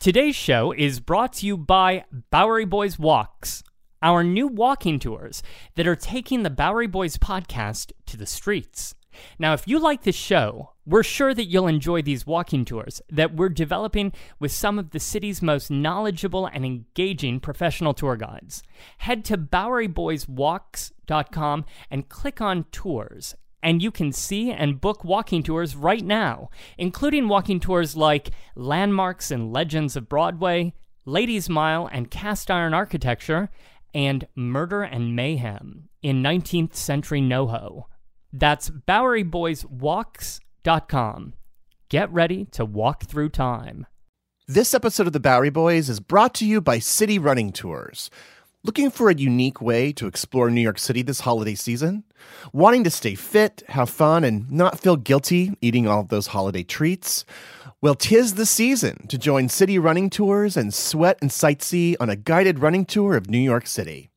Today's show is brought to you by Bowery Boys Walks, our new walking tours that are taking the Bowery Boys podcast to the streets. Now, if you like this show, we're sure that you'll enjoy these walking tours that we're developing with some of the city's most knowledgeable and engaging professional tour guides. Head to BoweryBoysWalks.com and click on tours, and you can see and book walking tours right now, including walking tours like Landmarks and Legends of Broadway, Ladies Mile and Cast Iron Architecture, and Murder and Mayhem in 19th Century NoHo. That's BoweryBoysWalks.com. Get ready to walk through time. This episode of the Bowery Boys is brought to you by City Running Tours. Looking for a unique way to explore New York City this holiday season? Wanting to stay fit, have fun, and not feel guilty eating all those holiday treats? Well, tis the season to join City Running Tours and sweat and sightsee on a guided running tour of New York City.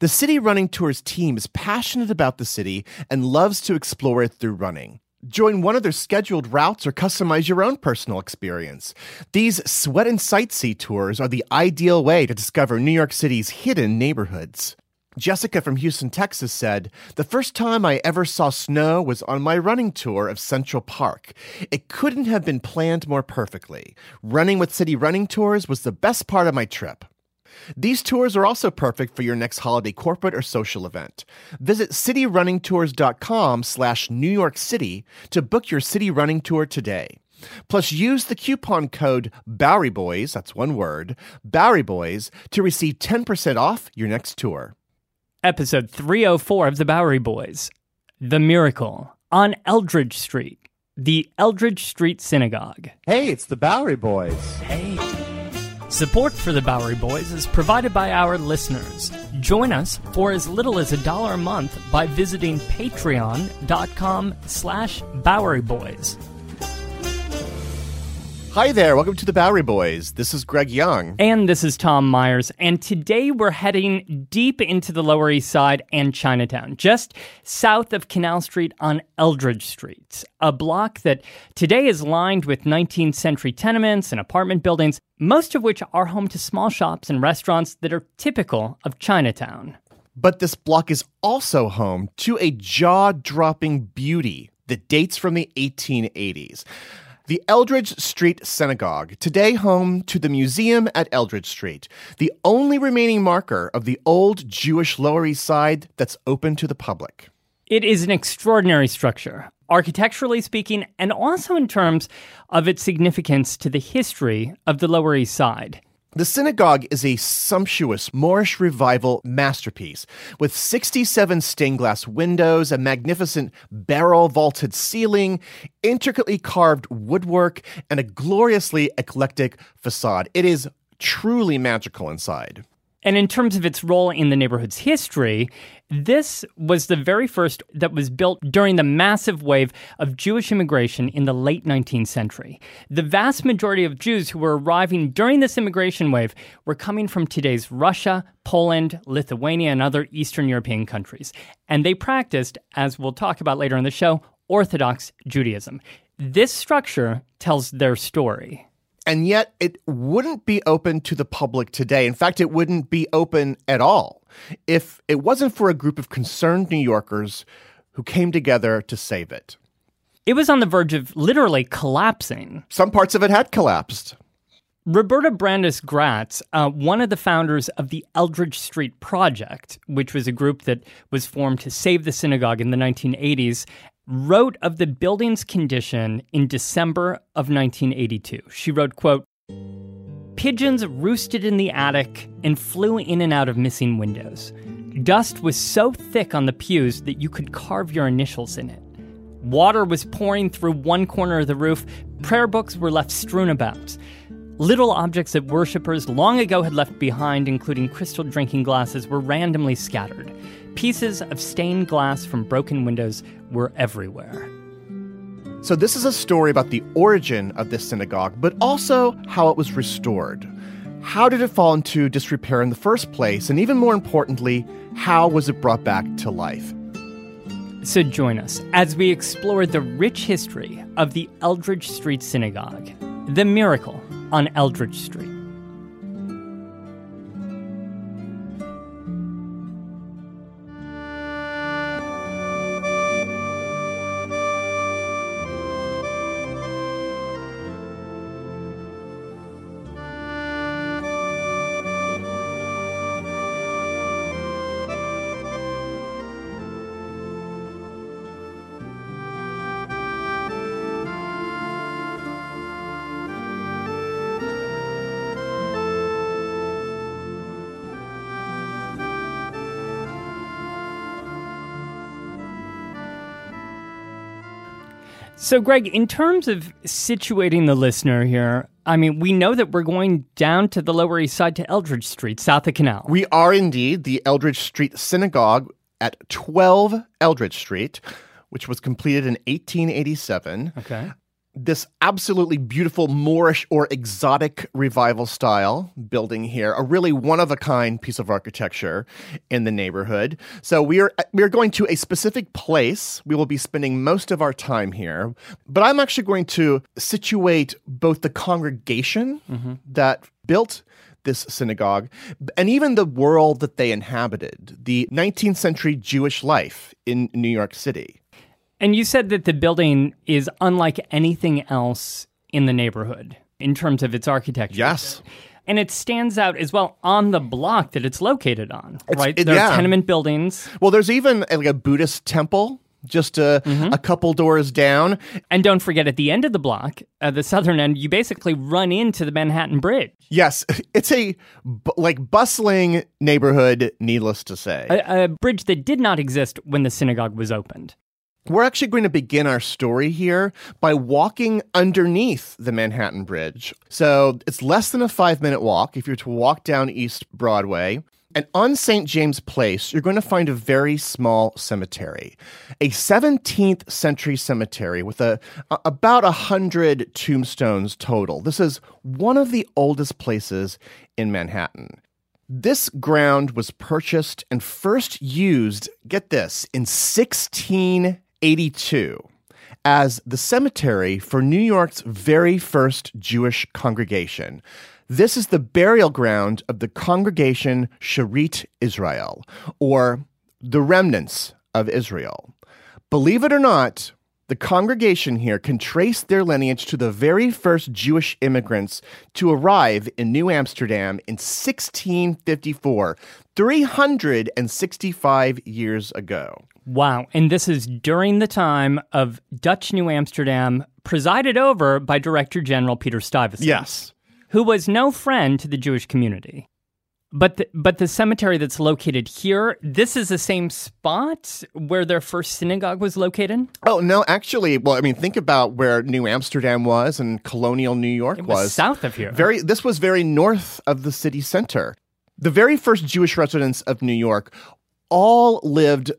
The City Running Tours team is passionate about the city and loves to explore it through running. Join one of their scheduled routes or customize your own personal experience. These sweat and sightsee tours are the ideal way to discover New York City's hidden neighborhoods. Jessica from Houston, Texas said, The first time I ever saw snow was on my running tour of Central Park. It couldn't have been planned more perfectly. Running with City Running Tours was the best part of my trip. These tours are also perfect for your next holiday corporate or social event. Visit cityrunningtours.com slash New York City to book your city running tour today. Plus, use the coupon code Bowery Boys, that's one word, Bowery Boys, to receive 10% off your next tour. Episode 304 of The Bowery Boys The Miracle on Eldridge Street, the Eldridge Street Synagogue. Hey, it's the Bowery Boys. Hey. Support for the Bowery Boys is provided by our listeners. Join us for as little as a dollar a month by visiting patreon.com slash Bowery Boys. Hi there, welcome to the Bowery Boys. This is Greg Young. And this is Tom Myers. And today we're heading deep into the Lower East Side and Chinatown, just south of Canal Street on Eldridge Street, a block that today is lined with 19th century tenements and apartment buildings, most of which are home to small shops and restaurants that are typical of Chinatown. But this block is also home to a jaw dropping beauty that dates from the 1880s. The Eldridge Street Synagogue, today home to the Museum at Eldridge Street, the only remaining marker of the old Jewish Lower East Side that's open to the public. It is an extraordinary structure, architecturally speaking, and also in terms of its significance to the history of the Lower East Side. The synagogue is a sumptuous Moorish revival masterpiece with 67 stained glass windows, a magnificent barrel vaulted ceiling, intricately carved woodwork, and a gloriously eclectic facade. It is truly magical inside. And in terms of its role in the neighborhood's history, this was the very first that was built during the massive wave of Jewish immigration in the late 19th century. The vast majority of Jews who were arriving during this immigration wave were coming from today's Russia, Poland, Lithuania, and other Eastern European countries. And they practiced, as we'll talk about later in the show, Orthodox Judaism. This structure tells their story and yet it wouldn't be open to the public today. In fact, it wouldn't be open at all if it wasn't for a group of concerned New Yorkers who came together to save it. It was on the verge of literally collapsing. Some parts of it had collapsed. Roberta Brandes Gratz, uh, one of the founders of the Eldridge Street Project, which was a group that was formed to save the synagogue in the 1980s, wrote of the building's condition in December of 1982. She wrote, quote, Pigeons roosted in the attic and flew in and out of missing windows. Dust was so thick on the pews that you could carve your initials in it. Water was pouring through one corner of the roof. Prayer books were left strewn about. Little objects that worshippers long ago had left behind, including crystal drinking glasses, were randomly scattered. Pieces of stained glass from broken windows were everywhere. So, this is a story about the origin of this synagogue, but also how it was restored. How did it fall into disrepair in the first place? And even more importantly, how was it brought back to life? So, join us as we explore the rich history of the Eldridge Street Synagogue, the miracle on Eldridge Street. So, Greg, in terms of situating the listener here, I mean, we know that we're going down to the Lower East Side to Eldridge Street, south of Canal. We are indeed the Eldridge Street Synagogue at 12 Eldridge Street, which was completed in 1887. Okay this absolutely beautiful Moorish or exotic revival style building here, a really one of a kind piece of architecture in the neighborhood. So we are we are going to a specific place. We will be spending most of our time here, but I'm actually going to situate both the congregation mm-hmm. that built this synagogue, and even the world that they inhabited, the 19th century Jewish life in New York City. And you said that the building is unlike anything else in the neighborhood in terms of its architecture. Yes. And it stands out as well on the block that it's located on, it's, right? It, there yeah. are tenement buildings. Well, there's even like a Buddhist temple just a, mm-hmm. a couple doors down. And don't forget, at the end of the block, at the southern end, you basically run into the Manhattan Bridge. Yes, it's a like bustling neighborhood, needless to say. A, a bridge that did not exist when the synagogue was opened. We're actually going to begin our story here by walking underneath the Manhattan Bridge. So it's less than a five minute walk if you're to walk down East Broadway. And on St. James Place, you're going to find a very small cemetery, a 17th century cemetery with a, a about 100 tombstones total. This is one of the oldest places in Manhattan. This ground was purchased and first used, get this, in 16 82 as the cemetery for New York's very first Jewish congregation. This is the burial ground of the congregation Shearith Israel, or the remnants of Israel. Believe it or not, the congregation here can trace their lineage to the very first Jewish immigrants to arrive in New Amsterdam in 1654, 365 years ago. Wow. And this is during the time of Dutch New Amsterdam, presided over by Director General Peter Stuyvesant. Yes. Who was no friend to the Jewish community. But the, but the cemetery that's located here, this is the same spot where their first synagogue was located. Oh no, actually, well, I mean, think about where New Amsterdam was and colonial New York was, was. South of here. Very, this was very north of the city center. The very first Jewish residents of New York all lived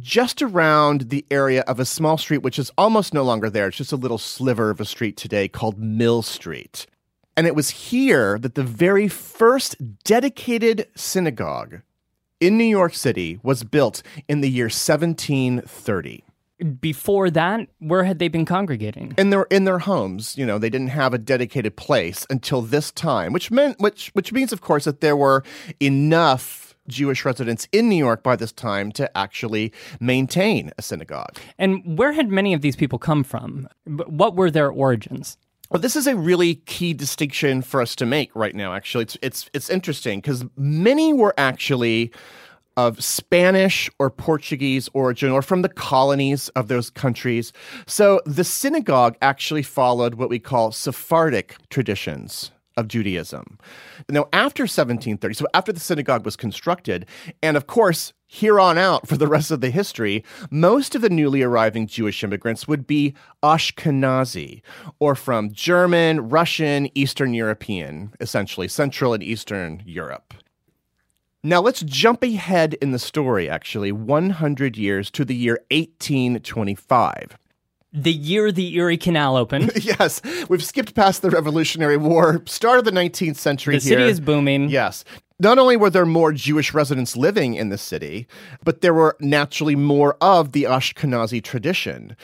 just around the area of a small street which is almost no longer there. It's just a little sliver of a street today called Mill Street. And it was here that the very first dedicated synagogue in New York City was built in the year 1730 before that, where had they been congregating? In their in their homes. You know, they didn't have a dedicated place until this time, which meant which which means, of course, that there were enough Jewish residents in New York by this time to actually maintain a synagogue. And where had many of these people come from? What were their origins? Well, this is a really key distinction for us to make right now. Actually, it's it's it's interesting because many were actually of Spanish or Portuguese origin or from the colonies of those countries. So the synagogue actually followed what we call Sephardic traditions of Judaism. Now, after 1730, so after the synagogue was constructed, and of course, here on out for the rest of the history, most of the newly arriving Jewish immigrants would be Ashkenazi, or from German, Russian, Eastern European, essentially Central and Eastern Europe. Now let's jump ahead in the story, actually, 100 years to the year 1825. The year the Erie Canal opened. yes, we've skipped past the Revolutionary War, start of the 19th century. The city is booming. Yes. Not only were there more Jewish residents living in the city, but there were naturally more of the Ashkenazi tradition.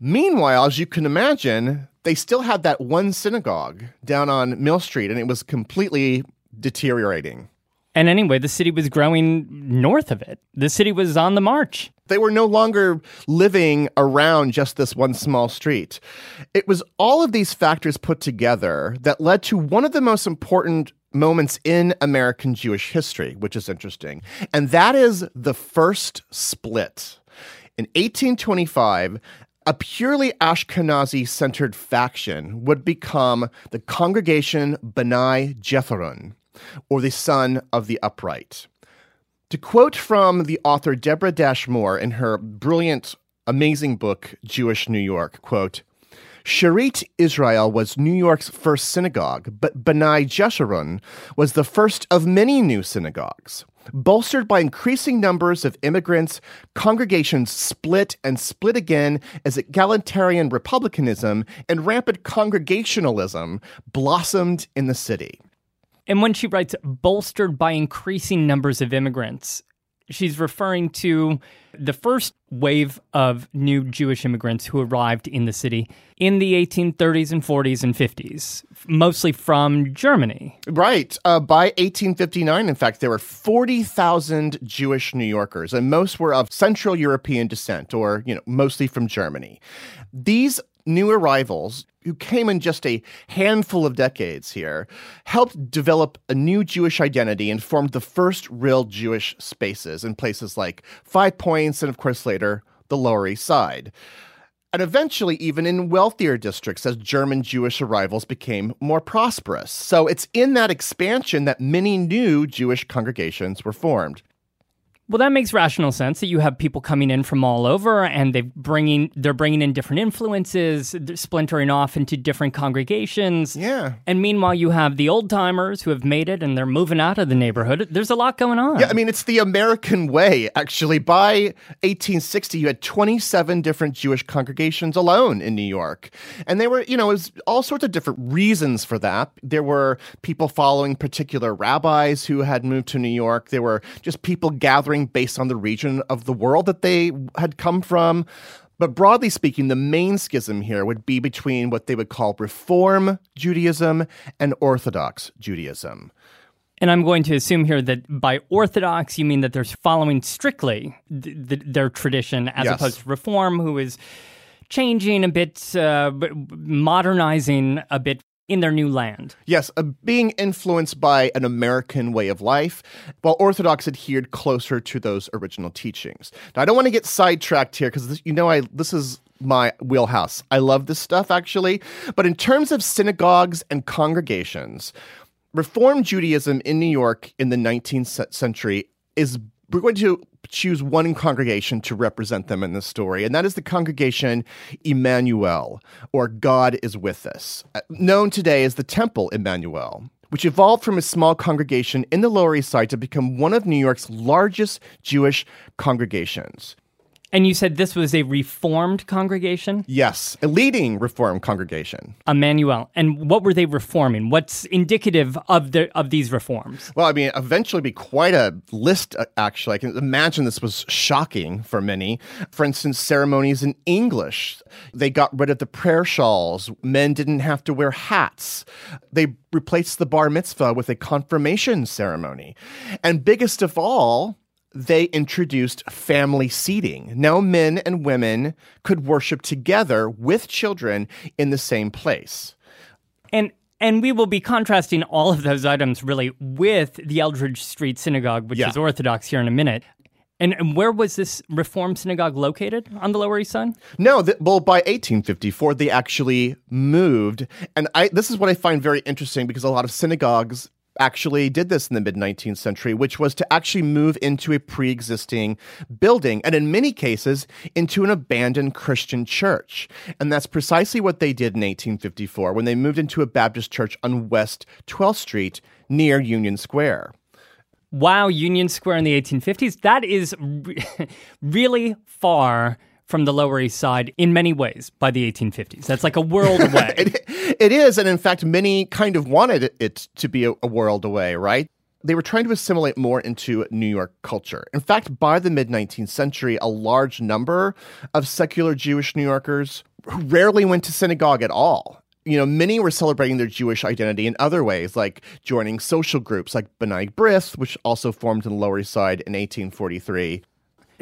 Meanwhile, as you can imagine, they still had that one synagogue down on Mill Street, and it was completely deteriorating. And anyway, the city was growing north of it. The city was on the march. They were no longer living around just this one small street. It was all of these factors put together that led to one of the most important moments in American Jewish history, which is interesting. And that is the first split. In 1825, a purely Ashkenazi centered faction would become the Congregation B'nai Jeshurun or the son of the upright. To quote from the author Deborah Dash Moore in her brilliant, amazing book, Jewish New York, quote, Shearith Israel was New York's first synagogue, but B'nai Jeshurun was the first of many new synagogues. Bolstered by increasing numbers of immigrants, congregations split and split again as egalitarian republicanism and rampant congregationalism blossomed in the city. And when she writes bolstered by increasing numbers of immigrants, she's referring to the first wave of new Jewish immigrants who arrived in the city in the 1830s and 40s and 50s, mostly from Germany. Right. Uh, by 1859, in fact, there were 40,000 Jewish New Yorkers, and most were of Central European descent, or, you know, mostly from Germany. These new arrivals who came in just a handful of decades here helped develop a new Jewish identity and formed the first real Jewish spaces in places like Five Points and, of course, later the Lower East Side. And eventually, even in wealthier districts, as German Jewish arrivals became more prosperous. So it's in that expansion that many new Jewish congregations were formed. Well, that makes rational sense that you have people coming in from all over, and they bringing they're bringing in different influences, splintering off into different congregations. Yeah. And meanwhile, you have the old timers who have made it, and they're moving out of the neighborhood. There's a lot going on. Yeah, I mean, it's the American way. Actually, by 1860, you had 27 different Jewish congregations alone in New York, and they were, you know, it was all sorts of different reasons for that. There were people following particular rabbis who had moved to New York. There were just people gathering based on the region of the world that they had come from. But broadly speaking, the main schism here would be between what they would call Reform Judaism and Orthodox Judaism. And I'm going to assume here that by Orthodox, you mean that they're following strictly th- th- their tradition as Yes. opposed to Reform, who is changing a bit, uh, modernizing a bit in their new land. Yes, uh, being influenced by an American way of life, while Orthodox adhered closer to those original teachings. Now, I don't want to get sidetracked here because you know I this is my wheelhouse. I love this stuff actually, but in terms of synagogues and congregations, Reform Judaism in New York in the 19th century is we're going to choose one congregation to represent them in this story, and that is the congregation Emmanuel, or God is with us, uh, known today as the Temple Emmanuel, which evolved from a small congregation in the Lower East Side to become one of New York's largest Jewish congregations. And you said this was a reformed congregation? Yes, a leading Reformed congregation. Emmanuel. And what were they reforming? What's indicative of the of these reforms? Well, I mean, eventually be quite a list, uh, actually. I can imagine this was shocking for many. For instance, ceremonies in English. They got rid of the prayer shawls. Men didn't have to wear hats. They replaced the bar mitzvah with a confirmation ceremony. And biggest of all, they introduced family seating. Now, men and women could worship together with children in the same place. And and we will be contrasting all of those items really with the Eldridge Street Synagogue, which Yeah. is Orthodox here in a minute. And, and where was this Reform synagogue located on the Lower East Side? No, th- well, by 1854, they actually moved. And I, this is what I find very interesting because a lot of synagogues actually did this in the mid 19th century, which was to actually move into a pre existing building, and in many cases, into an abandoned Christian church. And that's precisely what they did in 1854 when they moved into a Baptist church on West 12th Street near Union Square. Wow, Union Square in the 1850s. That is re- really far from the Lower East Side in many ways by the 1850s. That's like a world away. it, it is, and in fact, many kind of wanted it to be a, a world away, right? They were trying to assimilate more into New York culture. In fact, by the mid 19th century, a large number of secular Jewish New Yorkers rarely went to synagogue at all. You know, many were celebrating their Jewish identity in other ways, like joining social groups like B'nai B'rith, which also formed in the Lower East Side in 1843.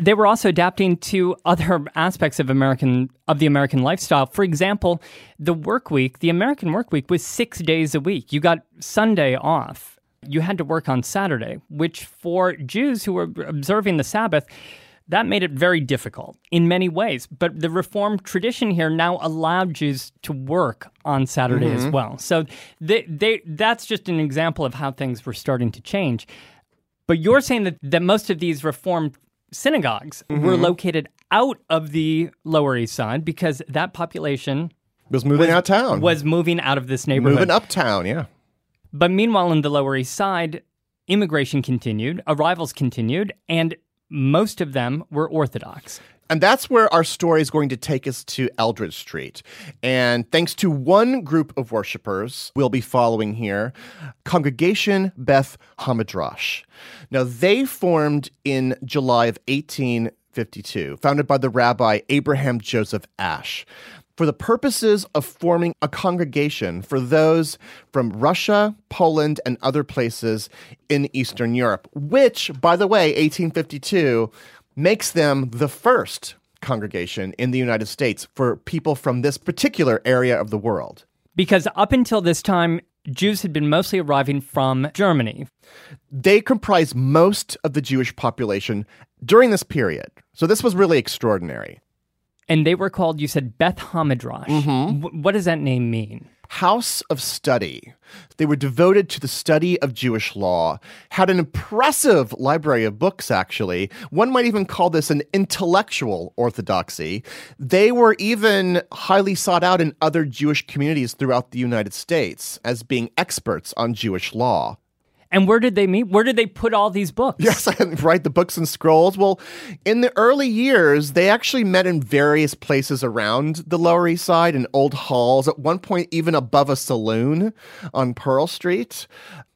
They were also adapting to other aspects of American of the American lifestyle. For example, the work week, the American work week was 6 days a week. You got Sunday off. You had to work on Saturday, which for Jews who were observing the Sabbath, that made it very difficult in many ways. But the Reformed tradition here now allowed Jews to work on Saturday as mm-hmm. well. So they, they, that's just an example of how things were starting to change. But you're saying that, that most of these Reformed synagogues were mm-hmm. located out of the Lower East Side because that population Was moving out town. was moving out of this neighborhood. moving uptown, yeah. But meanwhile, in the Lower East Side, immigration continued, arrivals continued, and most of them were Orthodox. And that's where our story is going to take us to Eldridge Street. And thanks to one group of worshipers we'll be following here, Congregation Beth Hamidrash. Now, they formed in July of 1852, founded by the rabbi Abraham Joseph Ash. For the purposes of forming a congregation for those from Russia, Poland, and other places in Eastern Europe, which, by the way, 1852 makes them the first congregation in the United States for people from this particular area of the world. Because up until this time, Jews had been mostly arriving from Germany. They comprise most of the Jewish population during this period. So this was really extraordinary. And they were called, you said, Beth Hamidrash. Mm-hmm. Wh- what does that name mean? House of Study. They were devoted to the study of Jewish law, had an impressive library of books, actually. One might even call this an intellectual orthodoxy. They were even highly sought out in other Jewish communities throughout the United States as being experts on Jewish law. And where did they meet? Where did they put all these books? Yes, right. The books and scrolls. Well, in the early years, they actually met in various places around the Lower East Side in old halls, at one point, even above a saloon on Pearl Street.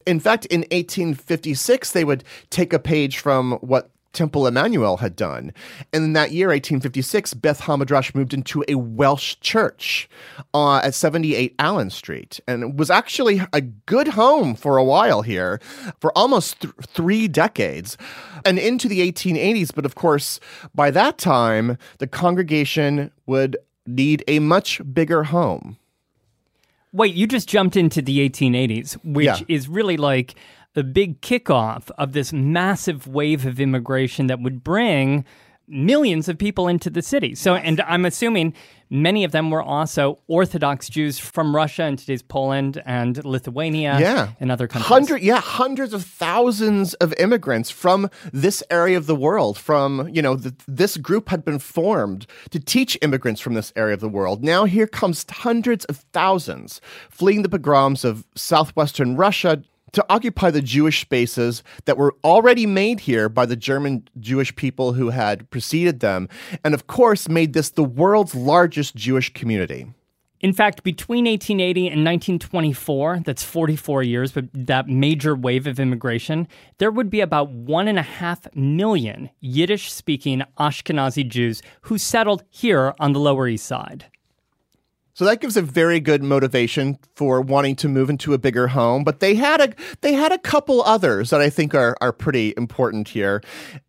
In fact, in 1856, they would take a page from what Temple Emmanuel had done. And in that year, 1856, Beth Hamidrash moved into a Welsh church uh, at 78 Allen Street. And it was actually a good home for a while here, for almost th- three decades, and into the 1880s. But of course, by that time, the congregation would need a much bigger home. Wait, you just jumped into the 1880s, which Yeah. is really like the big kickoff of this massive wave of immigration that would bring millions of people into the city. So, and I'm assuming many of them were also Orthodox Jews from Russia and today's Poland and Lithuania yeah, and other countries. Hundred, yeah, hundreds of thousands of immigrants from this area of the world. From you know, th- this group had been formed to teach immigrants from this area of the world. Now here comes hundreds of thousands fleeing the pogroms of southwestern Russia to occupy the Jewish spaces that were already made here by the German Jewish people who had preceded them, and of course made this the world's largest Jewish community. In fact, between 1880 and 1924, that's 44 years, but that major wave of immigration, there would be about one and a half million Yiddish speaking Ashkenazi Jews who settled here on the Lower East Side. So that gives a very good motivation for wanting to move into a bigger home. But they had a they had a couple others that I think are are pretty important here.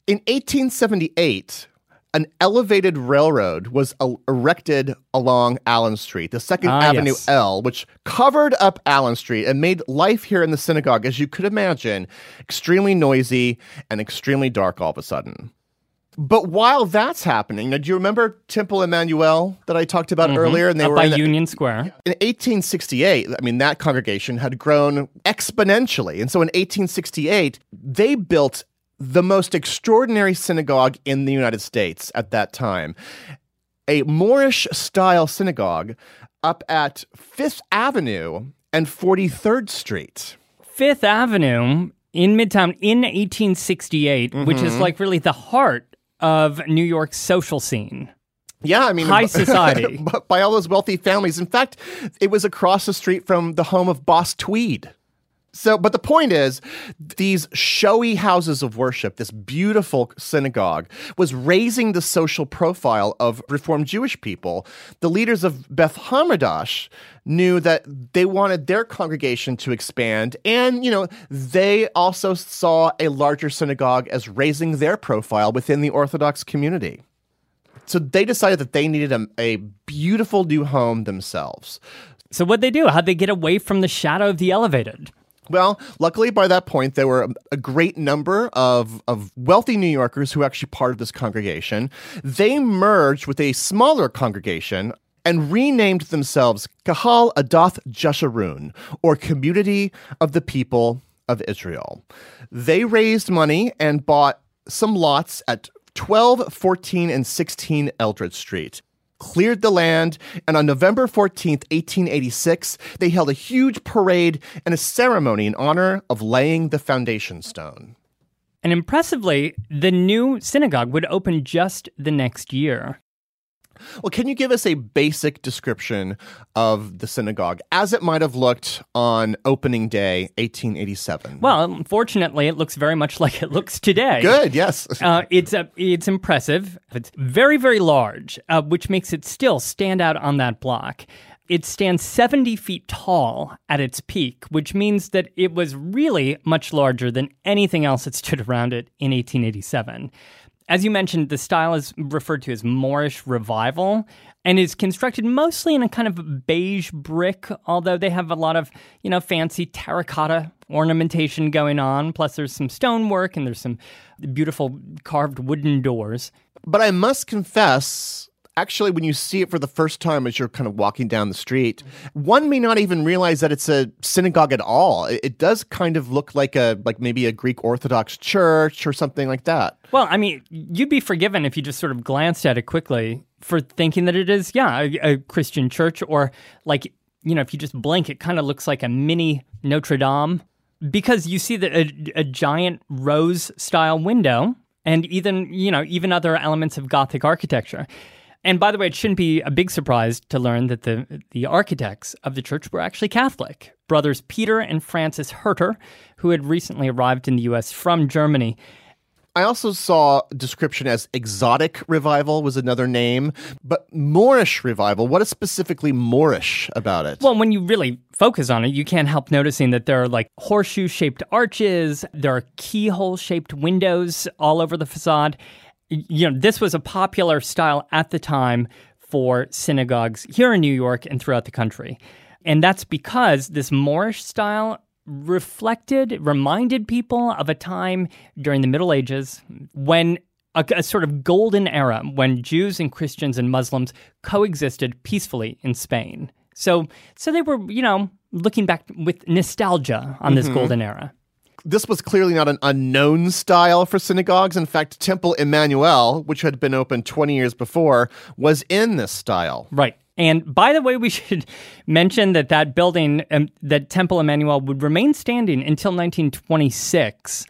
In 1878, an elevated railroad was erected along Allen Street, the Second Ah, Avenue yes. L, which covered up Allen Street and made life here in the synagogue, as you could imagine, extremely noisy and extremely dark all of a sudden. But while that's happening, now, do you remember Temple Emmanuel that I talked about mm-hmm. earlier? And Up were by the- Union Square. in 1868, I mean, that congregation had grown exponentially. And so in 1868, they built the most extraordinary synagogue in the United States at that time a Moorish style synagogue up at Fifth Avenue and 43rd Street. Fifth Avenue in Midtown in 1868, which is mm-hmm. like really the heart of New York's social scene. Yeah, I mean, High society. by all those wealthy families. In fact, it was across the street from the home of Boss Tweed. So, but the point is, these showy houses of worship, this beautiful synagogue, was raising the social profile of Reformed Jewish people. The leaders of Beth Hamidrash knew that they wanted their congregation to expand, and you know, they also saw a larger synagogue as raising their profile within the Orthodox community. So they decided that they needed a, a beautiful new home themselves. So what'd they do? How'd they get away from the shadow of the elevated? Well, luckily by that point, there were a, great number of, of wealthy New Yorkers who were actually part of this congregation. They merged with a smaller congregation and renamed themselves Kahal Adath Jeshurun, or Community of the People of Israel. They raised money and bought some lots at 12, 14, and 16 Eldridge Street cleared the land, and on November 14th, 1886, they held a huge parade and a ceremony in honor of laying the foundation stone. And impressively, the new synagogue would open just the next year. Well, can you give us a basic description of the synagogue as it might have looked on opening day, 1887? Well, unfortunately, it looks very much like it looks today. good, yes. Uh, it's uh, it's impressive. It's very very large, uh, which makes it still stand out on that block. It stands 70 feet tall at its peak, which means that it was really much larger than anything else that stood around it in 1887. As you mentioned, the style is referred to as Moorish Revival and is constructed mostly in a kind of beige brick, although they have a lot of, you know, fancy terracotta ornamentation going on. Plus, there's some stonework and there's some beautiful carved wooden doors. But I must confess, actually, when you see it for the first time as you're kind of walking down the street, one may not even realize that it's a synagogue at all. It, it does kind of look like a like maybe a Greek Orthodox church or something like that. Well, I mean, you'd be forgiven if you just sort of glanced at it quickly for thinking that it is, yeah, a, a Christian church, or like, you know, if you just blink, it kind of looks like a mini Notre Dame because you see the, a, a giant rose style window and even, you know, even other elements of Gothic architecture. And by the way, it shouldn't be a big surprise to learn that the, the architects of the church were actually Catholic. Brothers Peter and Francis Herter, who had recently arrived in the US from Germany. I also saw a description as exotic revival was another name, but Moorish revival. What is specifically Moorish about it? Well, when you really focus on it, you can't help noticing that there are like horseshoe shaped arches, there are keyhole shaped windows all over the facade. You know, this was a popular style at the time for synagogues here in New York and throughout the country. And that's because this Moorish style reflected, reminded people of a time during the Middle Ages when a, a sort of golden era when Jews and Christians and Muslims coexisted peacefully in Spain. So, so they were, you know, looking back with nostalgia on this mm-hmm. golden era. This was clearly not an unknown style for synagogues. In fact, Temple Emmanuel, which had been opened 20 years before, was in this style. Right. And by the way, we should mention that that building, um, that Temple Emmanuel, would remain standing until 1926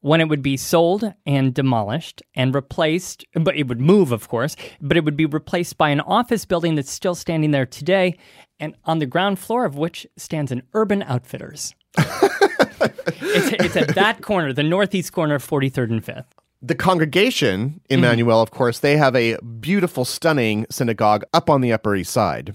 when it would be sold and demolished and replaced, but it would move, of course, but it would be replaced by an office building that's still standing there today, and on the ground floor of which stands an Urban Outfitters. it's, it's at that corner, the northeast corner of 43rd and 5th. The congregation, Emmanuel, of course, they have a beautiful, stunning synagogue up on the Upper East Side.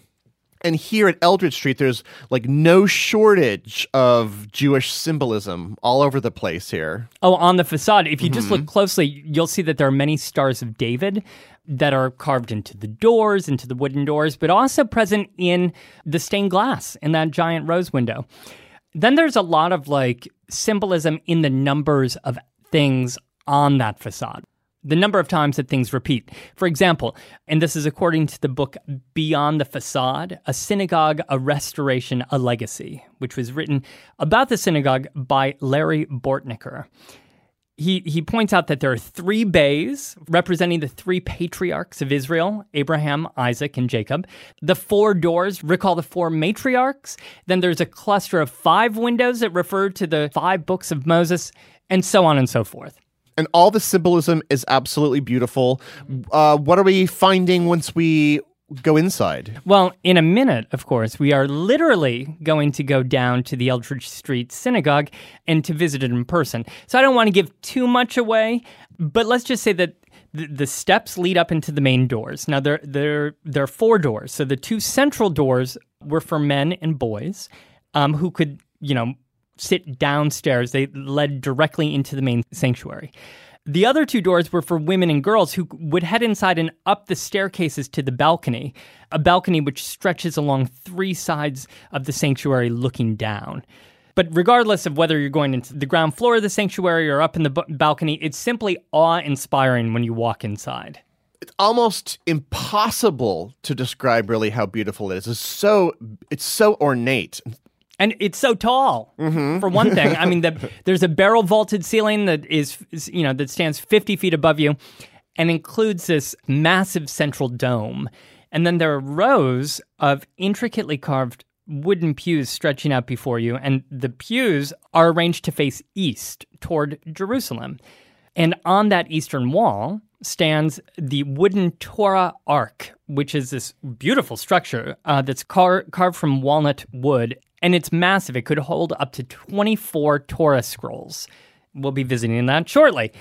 And here at Eldridge Street, there's like no shortage of Jewish symbolism all over the place here. Oh, on the facade, if you just look mm-hmm. closely, you'll see that there are many stars of David that are carved into the doors, into the wooden doors, but also present in the stained glass in that giant rose window. Then there's a lot of like symbolism in the numbers of things on that facade. The number of times that things repeat. For example, and this is according to the book Beyond the Facade, a synagogue, a restoration, a legacy, which was written about the synagogue by Larry Bortnicker. He, he points out that there are three bays representing the three patriarchs of Israel Abraham, Isaac, and Jacob. The four doors recall the four matriarchs. Then there's a cluster of five windows that refer to the five books of Moses, and so on and so forth. And all the symbolism is absolutely beautiful. Uh, what are we finding once we go inside? Well, in a minute, of course, we are literally going to go down to the Eldridge Street Synagogue and to visit it in person. So I don't want to give too much away, but let's just say that the, steps lead up into the main doors. Now there there there are four doors. So the two central doors were for men and boys um, who could you know sit downstairs. They led directly into the main sanctuary. The other two doors were for women and girls who would head inside and up the staircases to the balcony, a balcony which stretches along three sides of the sanctuary looking down. But regardless of whether you're going into the ground floor of the sanctuary or up in the b- balcony, it's simply awe inspiring when you walk inside. It's almost impossible to describe really how beautiful it is. It's so it's so ornate. And it's so tall. For one thing, I mean, the, there's a barrel vaulted ceiling that is, is, you know, that stands 50 feet above you, and includes this massive central dome. And then there are rows of intricately carved wooden pews stretching out before you, and the pews are arranged to face east toward Jerusalem. And on that eastern wall stands the wooden Torah Ark, which is this beautiful structure uh, that's car- carved from walnut wood. And it's massive. It could hold up to 24 Torah scrolls. We'll be visiting that shortly.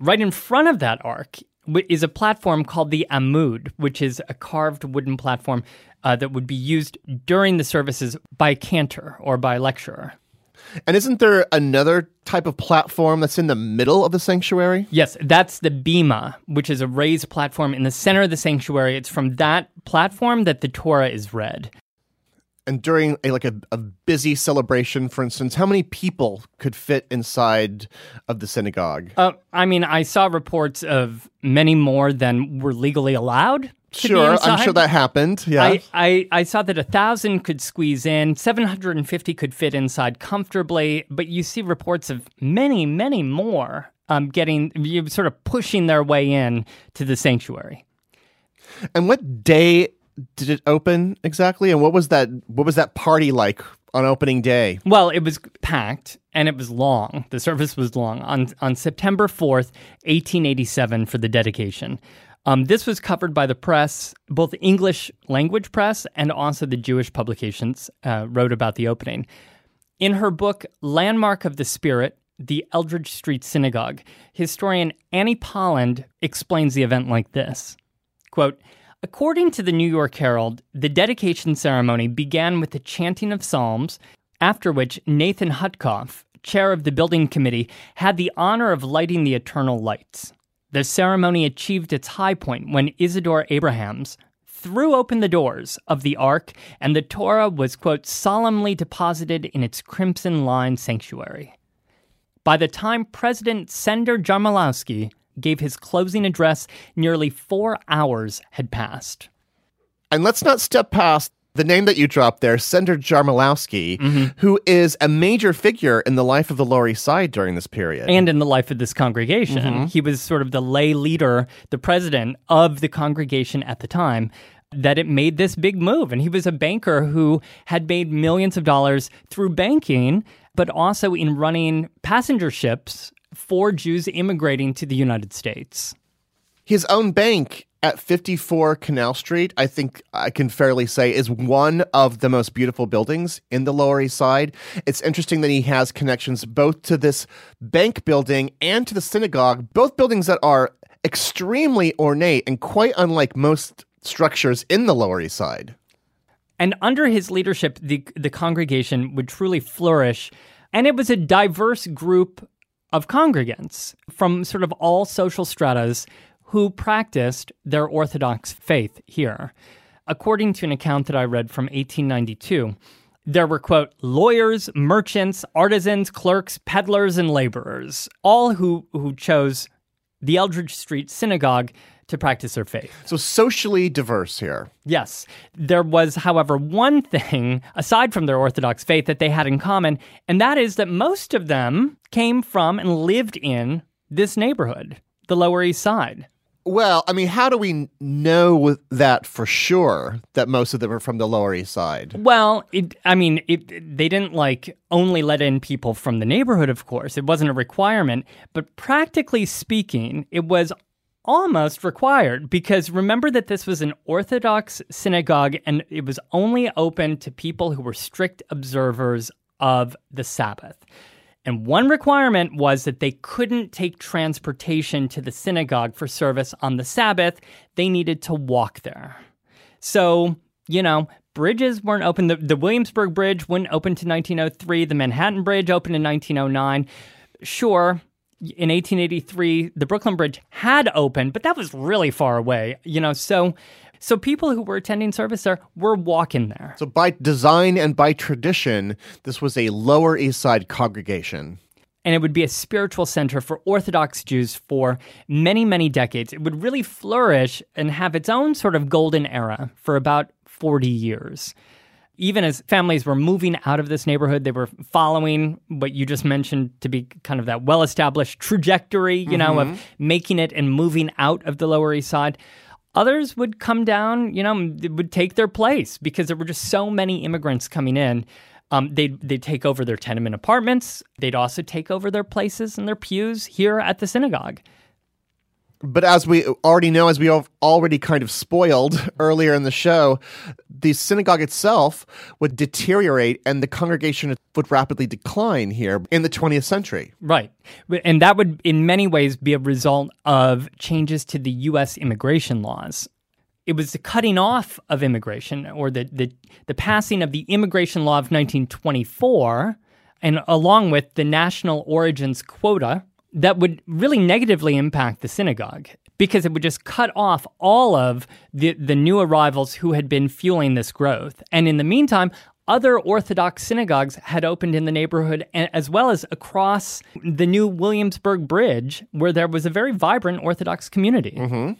Right in front of that ark is a platform called the Amud, which is a carved wooden platform uh, that would be used during the services by cantor or by lecturer. And isn't there another type of platform that's in the middle of the sanctuary? Yes, that's the bima, which is a raised platform in the center of the sanctuary. It's from that platform that the Torah is read. And during a like a, a busy celebration, for instance, how many people could fit inside of the synagogue? Uh, I mean, I saw reports of many more than were legally allowed. sure, I'm sure that happened. Yeah. I, I, I saw that a thousand could squeeze in, 750 could fit inside comfortably, but you see reports of many, many more um, getting, sort of pushing their way in to the sanctuary. and what day did it open exactly? And what was that what was that party like on opening day? Well, it was packed and it was long. The service was long on on September fourth, eighteen eighty seven, for the dedication. Um, this was covered by the press, both English language press and also the Jewish publications uh, wrote about the opening. In her book Landmark of the Spirit, the Eldridge Street Synagogue, historian Annie Polland explains the event like this. Quote, According to the New York Herald, the dedication ceremony began with the chanting of psalms, after which Nathan Hutkoff, chair of the building committee, had the honor of lighting the eternal lights. The ceremony achieved its high point when Isidore Abrahams threw open the doors of the ark and the Torah was, quote, solemnly deposited in its crimson lined sanctuary. By the time President Sender Jarmalowski gave his closing address, nearly four hours had passed. And let's not step past the name that you dropped there, Sender Jarmalowski, Mm-hmm. who is a major figure in the life of the Lower East Side during this period. And in the life of this congregation, he was sort of the lay leader, the president of the congregation at the time. that it made this big move. And he was a banker who had made millions of dollars through banking, but also in running passenger ships for Jews immigrating to the United States. His own bank at 54 Canal Street, I think I can fairly say, is one of the most beautiful buildings in the Lower East Side. It's interesting that he has connections both to this bank building and to the synagogue, both buildings that are extremely ornate and quite unlike most structures in the Lower East Side. And under his leadership, the, the congregation would truly flourish. And it was a diverse group of congregants from sort of all social stratas who practiced their Orthodox faith here. According to an account that I read from 1892, there were, quote, lawyers, merchants, artisans, clerks, peddlers, and laborers, all who, who chose the Eldridge Street Synagogue to practice their faith. So socially diverse here. Yes. There was, however, one thing aside from their Orthodox faith that they had in common, and that is that most of them came from and lived in this neighborhood, the Lower East Side. Well, I mean, how do we know that for sure that most of them are from the Lower East Side? Well, it, I mean, it, they didn't like only let in people from the neighborhood, of course. It wasn't a requirement, but practically speaking, it was almost required because remember that this was an Orthodox synagogue and it was only open to people who were strict observers of the Sabbath. And one requirement was that they couldn't take transportation to the synagogue for service on the Sabbath. They needed to walk there. So, you know, bridges weren't open. The, the Williamsburg Bridge wouldn't open to 1903. The Manhattan Bridge opened in 1909. Sure, in 1883, the Brooklyn Bridge had opened, but that was really far away, you know. So so people who were attending service there were walking there. So by design and by tradition, this was a Lower East Side congregation. And it would be a spiritual center for Orthodox Jews for many, many decades. It would really flourish and have its own sort of golden era for about 40 years. Even as families were moving out of this neighborhood, they were following what you just mentioned to be kind of that well established trajectory, you mm-hmm. know, of making it and moving out of the Lower East Side. Others would come down, you know, would take their place because there were just so many immigrants coming in. Um, they'd, they'd take over their tenement apartments. They'd also take over their places and their pews here at the synagogue. But as we already know, as we have already kind of spoiled earlier in the show, the synagogue itself would deteriorate and the congregation would rapidly decline here in the 20th century. Right. And that would, in many ways, be a result of changes to the U.S. immigration laws. It was the cutting off of immigration or the, the, the passing of the immigration law of 1924, and along with the national origins quota that would really negatively impact the synagogue because it would just cut off all of the, the new arrivals who had been fueling this growth. And in the meantime, other Orthodox synagogues had opened in the neighborhood as well as across the new Williamsburg Bridge, where there was a very vibrant Orthodox community. Mm-hmm.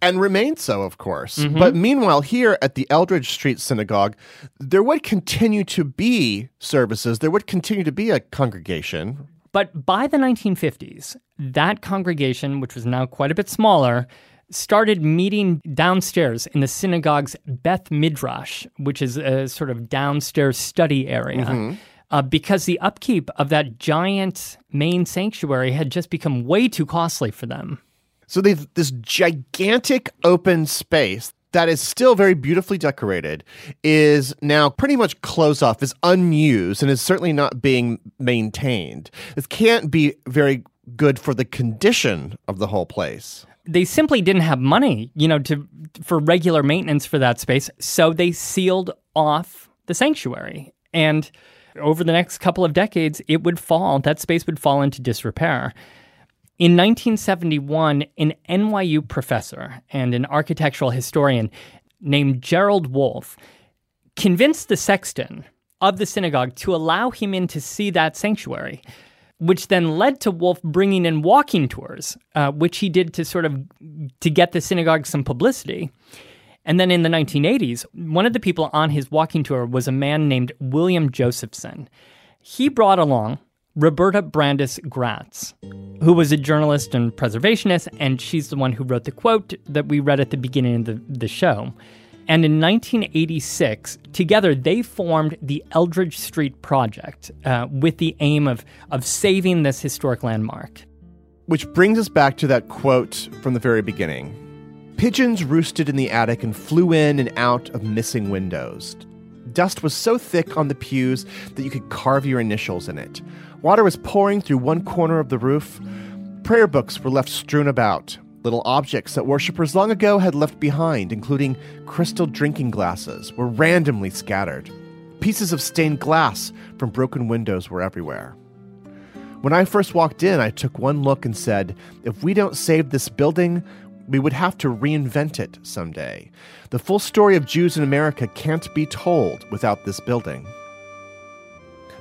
And remained so, of course. Mm-hmm. But meanwhile, here at the Eldridge Street Synagogue, there would continue to be services. There would continue to be a congregation. But by the 1950s, that congregation, which was now quite a bit smaller, started meeting downstairs in the synagogue's Beth Midrash, which is a sort of downstairs study area. Mm-hmm. Uh, because the upkeep of that giant main sanctuary had just become way too costly for them. So they've this gigantic open space that is still very beautifully decorated is now pretty much closed off, is unused, and is certainly not being maintained. It can't be very good for the condition of the whole place. They simply didn't have money, you know, to for regular maintenance for that space, so they sealed off the sanctuary. And over the next couple of decades, it would fall, that space would fall into disrepair. In 1971, an NYU professor and an architectural historian named Gerald Wolfe convinced the sexton of the synagogue to allow him in to see that sanctuary, which then led to Wolfe bringing in walking tours, uh, which he did to sort of to get the synagogue some publicity. And then in the 1980s, one of the people on his walking tour was a man named William Josephson. He brought along Roberta Brandes Gratz, who was a journalist and preservationist, and she's the one who wrote the quote that we read at the beginning of the, the show. And in 1986, together they formed the Eldridge Street Project uh, with the aim of, of saving this historic landmark. Which brings us back to that quote from the very beginning Pigeons roosted in the attic and flew in and out of missing windows. Dust was so thick on the pews that you could carve your initials in it. Water was pouring through one corner of the roof. Prayer books were left strewn about, little objects that worshippers long ago had left behind, including crystal drinking glasses, were randomly scattered. Pieces of stained glass from broken windows were everywhere. When I first walked in, I took one look and said, if we don't save this building, we would have to reinvent it someday. The full story of Jews in America can't be told without this building.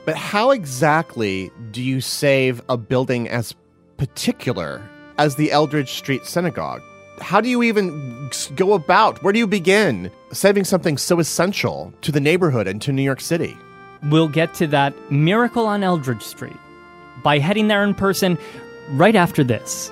But how exactly do you save a building as particular as the Eldridge Street Synagogue? How do you even go about? Where do you begin saving something so essential to the neighborhood and to New York City? We'll get to that miracle on Eldridge Street by heading there in person right after this.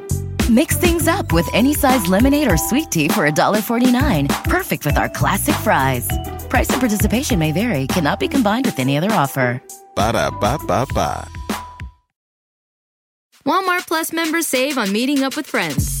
Mix things up with any size lemonade or sweet tea for $1.49. Perfect with our classic fries. Price and participation may vary, cannot be combined with any other offer. Ba da ba ba ba. Walmart Plus members save on meeting up with friends.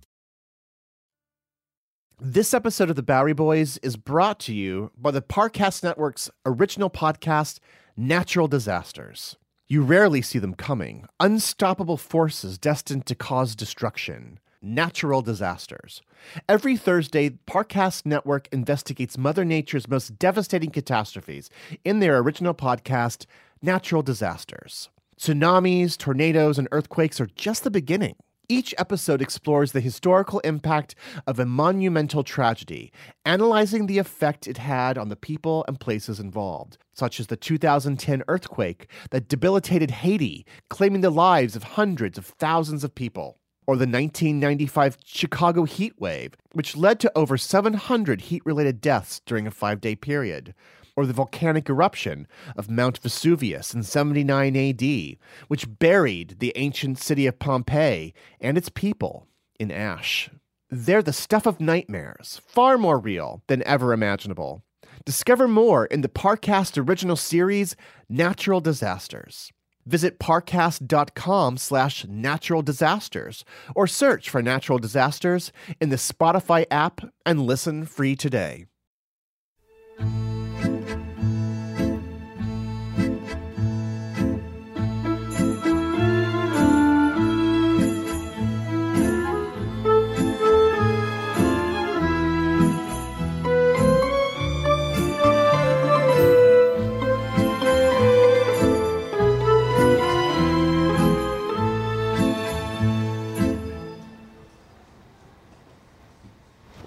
This episode of the Bowery Boys is brought to you by the Parcast Network's original podcast, Natural Disasters. You rarely see them coming unstoppable forces destined to cause destruction. Natural disasters. Every Thursday, Parcast Network investigates Mother Nature's most devastating catastrophes in their original podcast, Natural Disasters. Tsunamis, tornadoes, and earthquakes are just the beginning. Each episode explores the historical impact of a monumental tragedy, analyzing the effect it had on the people and places involved, such as the 2010 earthquake that debilitated Haiti, claiming the lives of hundreds of thousands of people, or the 1995 Chicago heat wave, which led to over 700 heat related deaths during a five day period or the volcanic eruption of Mount Vesuvius in 79 AD, which buried the ancient city of Pompeii and its people in ash. They're the stuff of nightmares, far more real than ever imaginable. Discover more in the Parcast original series, Natural Disasters. Visit parcast.com slash natural disasters or search for natural disasters in the Spotify app and listen free today.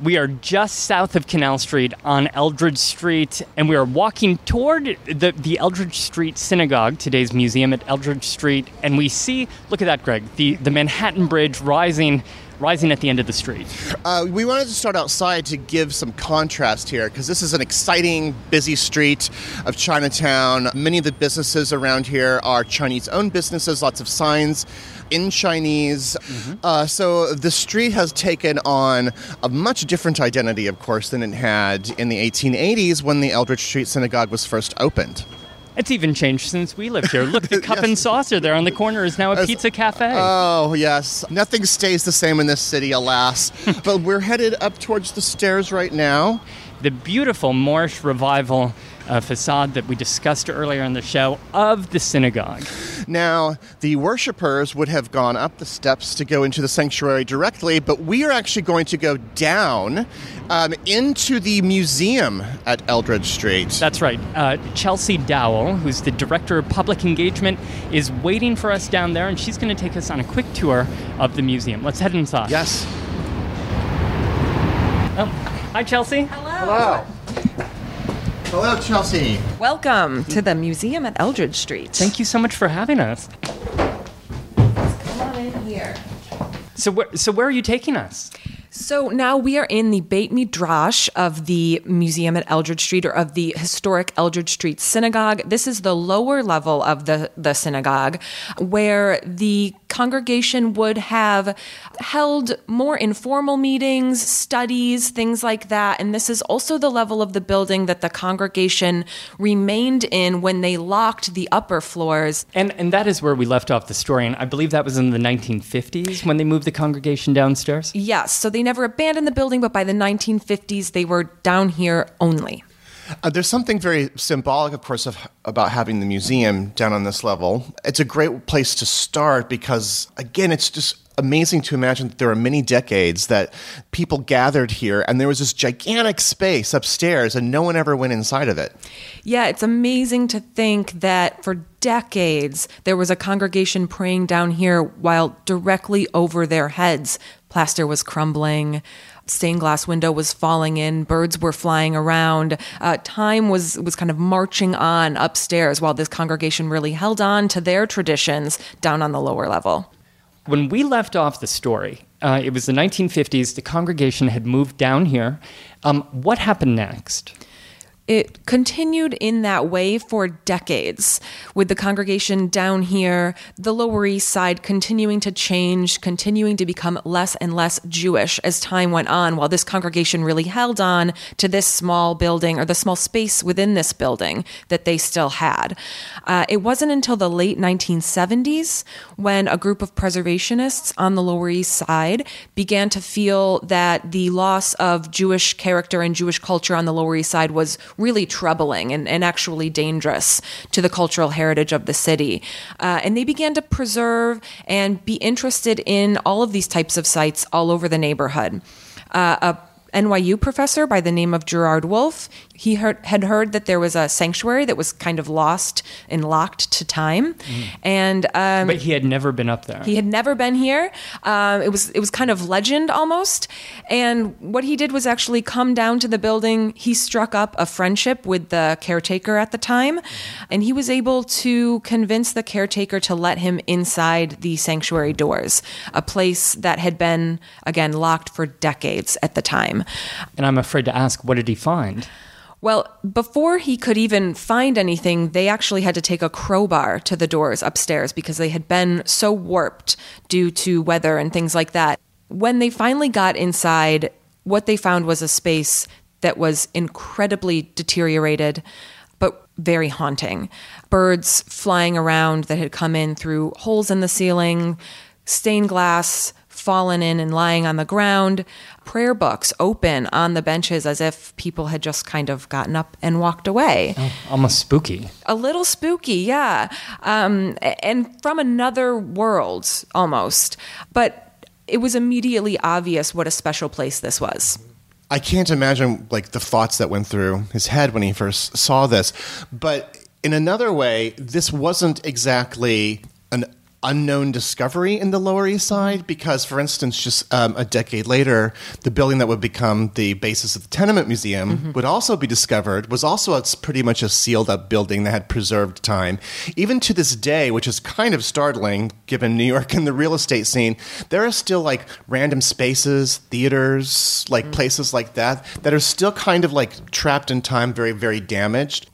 We are just south of Canal Street on Eldridge Street, and we are walking toward the, the Eldridge Street Synagogue, today's museum at Eldridge Street, and we see, look at that, Greg, the, the Manhattan Bridge rising rising at the end of the street. Uh, we wanted to start outside to give some contrast here because this is an exciting, busy street of Chinatown. Many of the businesses around here are Chinese owned businesses, lots of signs in Chinese. Mm-hmm. Uh, so the street has taken on a much different identity, of course, than it had in the 1880s when the Eldridge Street Synagogue was first opened. It's even changed since we lived here. Look, the cup yes. and saucer there on the corner is now a pizza cafe. Oh, yes. Nothing stays the same in this city, alas. but we're headed up towards the stairs right now. The beautiful Moorish revival uh, facade that we discussed earlier in the show of the synagogue. Now, the worshippers would have gone up the steps to go into the sanctuary directly, but we are actually going to go down um, into the museum at Eldridge Street. That's right. Uh, Chelsea Dowell, who's the director of public engagement, is waiting for us down there, and she's going to take us on a quick tour of the museum. Let's head inside. Yes. Oh, hi, Chelsea. Hello. Hello. Hello, Chelsea. Welcome to the museum at Eldridge Street. Thank you so much for having us. Come on in here. So, wh- so where are you taking us? So now we are in the Beit Midrash of the museum at Eldridge Street or of the historic Eldridge Street Synagogue. This is the lower level of the, the synagogue where the congregation would have held more informal meetings, studies, things like that. And this is also the level of the building that the congregation remained in when they locked the upper floors. And, and that is where we left off the story. And I believe that was in the 1950s when they moved the congregation downstairs? Yes. So they never abandoned the building, but by the 1950s, they were down here only. Uh, there's something very symbolic, of course, of, about having the museum down on this level. It's a great place to start because, again, it's just amazing to imagine that there are many decades that people gathered here and there was this gigantic space upstairs and no one ever went inside of it. Yeah, it's amazing to think that for decades there was a congregation praying down here while directly over their heads plaster was crumbling stained glass window was falling in, birds were flying around. Uh, time was was kind of marching on upstairs while this congregation really held on to their traditions down on the lower level. When we left off the story, uh, it was the 1950s. The congregation had moved down here. Um, what happened next? It continued in that way for decades, with the congregation down here, the Lower East Side continuing to change, continuing to become less and less Jewish as time went on, while this congregation really held on to this small building or the small space within this building that they still had. Uh, it wasn't until the late 1970s when a group of preservationists on the Lower East Side began to feel that the loss of Jewish character and Jewish culture on the Lower East Side was really troubling and, and actually dangerous to the cultural heritage of the city. Uh, and they began to preserve and be interested in all of these types of sites all over the neighborhood. Uh, a NYU professor by the name of Gerard Wolfe. He heard, had heard that there was a sanctuary that was kind of lost and locked to time, mm. and um, but he had never been up there. He had never been here. Um, it was it was kind of legend almost. And what he did was actually come down to the building. He struck up a friendship with the caretaker at the time, and he was able to convince the caretaker to let him inside the sanctuary doors, a place that had been again locked for decades at the time. And I'm afraid to ask, what did he find? Well, before he could even find anything, they actually had to take a crowbar to the doors upstairs because they had been so warped due to weather and things like that. When they finally got inside, what they found was a space that was incredibly deteriorated, but very haunting. Birds flying around that had come in through holes in the ceiling, stained glass fallen in and lying on the ground, prayer books open on the benches as if people had just kind of gotten up and walked away. Oh, almost spooky. A little spooky, yeah. Um, and from another world almost. But it was immediately obvious what a special place this was. I can't imagine like the thoughts that went through his head when he first saw this. But in another way, this wasn't exactly an unknown discovery in the Lower East Side because, for instance, just um, a decade later, the building that would become the basis of the Tenement Museum mm-hmm. would also be discovered, was also a, pretty much a sealed up building that had preserved time. Even to this day, which is kind of startling given New York and the real estate scene, there are still like random spaces, theaters, like mm-hmm. places like that, that are still kind of like trapped in time, very, very damaged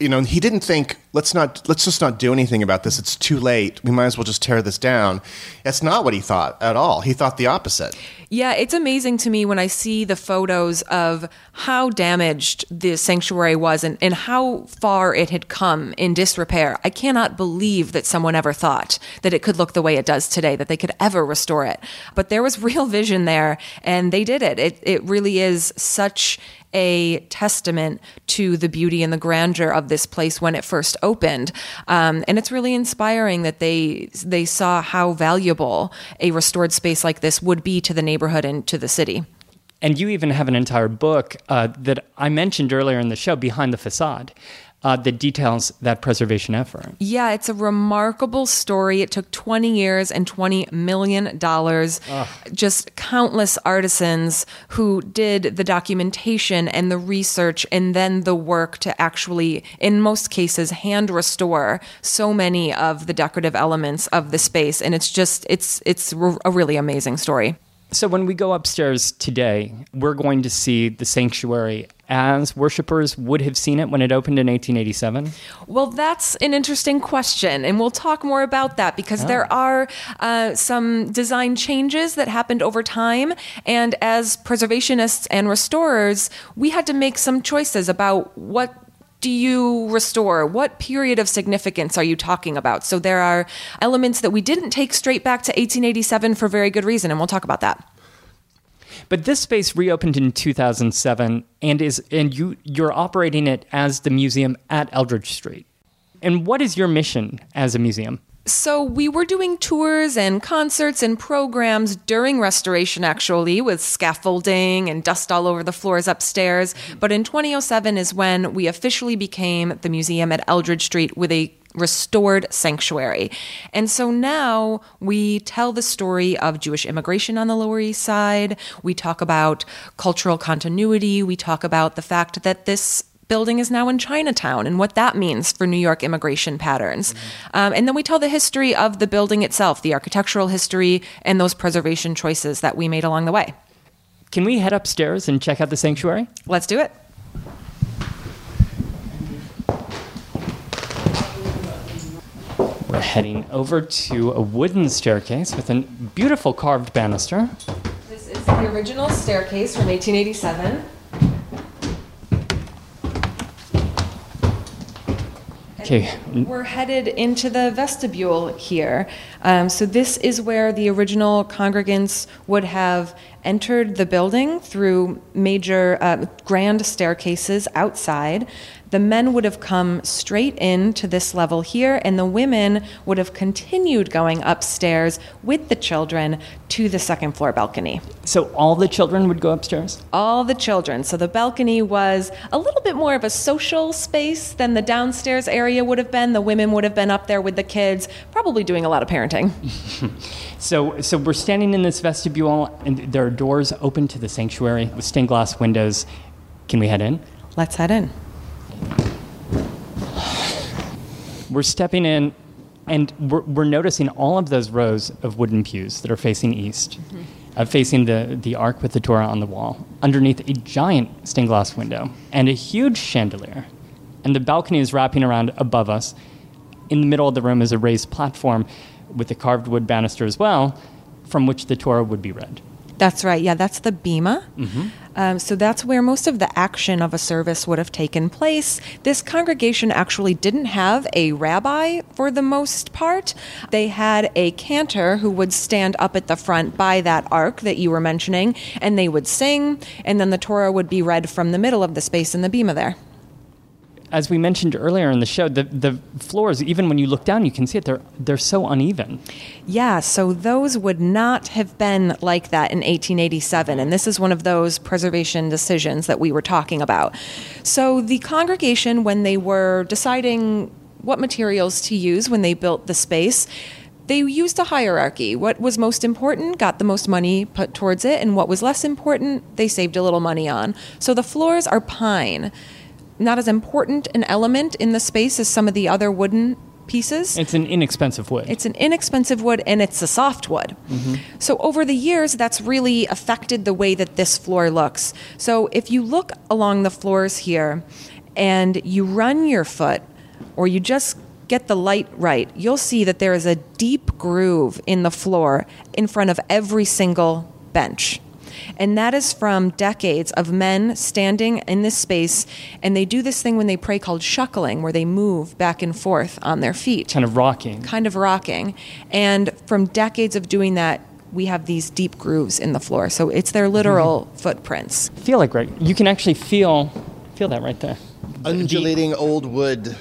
you know, he didn't think let's not let's just not do anything about this. It's too late. We might as well just tear this down. That's not what he thought at all. He thought the opposite. Yeah, it's amazing to me when I see the photos of how damaged the sanctuary was and, and how far it had come in disrepair. I cannot believe that someone ever thought that it could look the way it does today, that they could ever restore it. But there was real vision there, and they did it. It, it really is such a testament to the beauty and the grandeur of this place when it first opened. Um, and it's really inspiring that they they saw how valuable a restored space like this would be to the neighborhood and to the city. And you even have an entire book uh, that I mentioned earlier in the show, Behind the Facade uh, that details that preservation effort. Yeah, it's a remarkable story. It took 20 years and $20 million. Ugh. Just countless artisans who did the documentation and the research and then the work to actually, in most cases, hand restore so many of the decorative elements of the space. And it's just, it's, it's a really amazing story. So when we go upstairs today, we're going to see the sanctuary as worshippers would have seen it when it opened in 1887? Well, that's an interesting question, and we'll talk more about that because oh. there are uh, some design changes that happened over time. And as preservationists and restorers, we had to make some choices about what do you restore? What period of significance are you talking about? So there are elements that we didn't take straight back to 1887 for very good reason, and we'll talk about that. But this space reopened in 2007 and is and you you're operating it as the museum at Eldridge Street. And what is your mission as a museum? So we were doing tours and concerts and programs during restoration, actually, with scaffolding and dust all over the floors upstairs. But in 2007 is when we officially became the museum at Eldridge Street with a restored sanctuary. And so now we tell the story of Jewish immigration on the Lower East Side. We talk about cultural continuity. We talk about the fact that this building is now in Chinatown and what that means for New York immigration patterns. Mm-hmm. Um, and then we tell the history of the building itself, the architectural history, and those preservation choices that we made along the way. Can we head upstairs and check out the sanctuary? Let's do it. We're heading over to a wooden staircase with a beautiful carved banister. This is the original staircase from 1887. Okay. We're headed into the vestibule here. Um, so, this is where the original congregants would have entered the building through major uh, grand staircases outside the men would have come straight in to this level here, and the women would have continued going upstairs with the children to the second floor balcony. So all the children would go upstairs? All the children. So the balcony was a little bit more of a social space than the downstairs area would have been. The women would have been up there with the kids, probably doing a lot of parenting. so, so we're standing in this vestibule, and there are doors open to the sanctuary with stained glass windows. Can we head in? Let's head in. We're stepping in and we're, we're noticing all of those rows of wooden pews that are facing east, mm-hmm. uh, facing the, the ark with the Torah on the wall, underneath a giant stained glass window and a huge chandelier. And the balcony is wrapping around above us. In the middle of the room is a raised platform with a carved wood banister as well, from which the Torah would be read. That's right. Yeah, that's the bima. Mm-hmm. Um, so that's where most of the action of a service would have taken place. This congregation actually didn't have a rabbi for the most part. They had a cantor who would stand up at the front by that ark that you were mentioning, and they would sing, and then the Torah would be read from the middle of the space in the bema there as we mentioned earlier in the show, the, the floors, even when you look down, you can see it, they're, they're so uneven. Yeah, so those would not have been like that in 1887. And this is one of those preservation decisions that we were talking about. So the congregation, when they were deciding what materials to use when they built the space, they used a hierarchy. What was most important got the most money put towards it, and what was less important, they saved a little money on. So the floors are pine not as important an element in the space as some of the other wooden pieces. It's an inexpensive wood. It's an inexpensive wood and it's a soft wood. Mm-hmm. So over the years, that's really affected the way that this floor looks. So if you look along the floors here and you run your foot or you just get the light right, you'll see that there is a deep groove in the floor in front of every single bench. And that is from decades of men standing in this space. And they do this thing when they pray called shuckling, where they move back and forth on their feet. Kind of rocking. Kind of rocking. And from decades of doing that, we have these deep grooves in the floor. So it's their literal mm-hmm. footprints. Feel like right. You can actually feel feel that right there. Undulating the, old wood.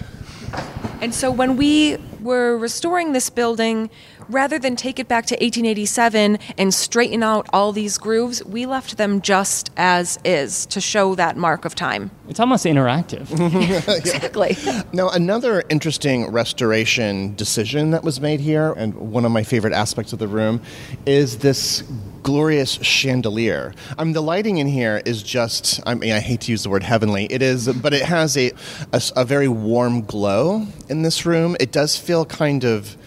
And so when we were restoring this building, rather than take it back to 1887 and straighten out all these grooves, we left them just as is to show that mark of time. It's almost interactive. exactly. Now, another interesting restoration decision that was made here, and one of my favorite aspects of the room, is this glorious chandelier. I mean, the lighting in here is just, I mean, I hate to use the word heavenly. It is, but it has a, a, a very warm glow in this room. It does feel kind of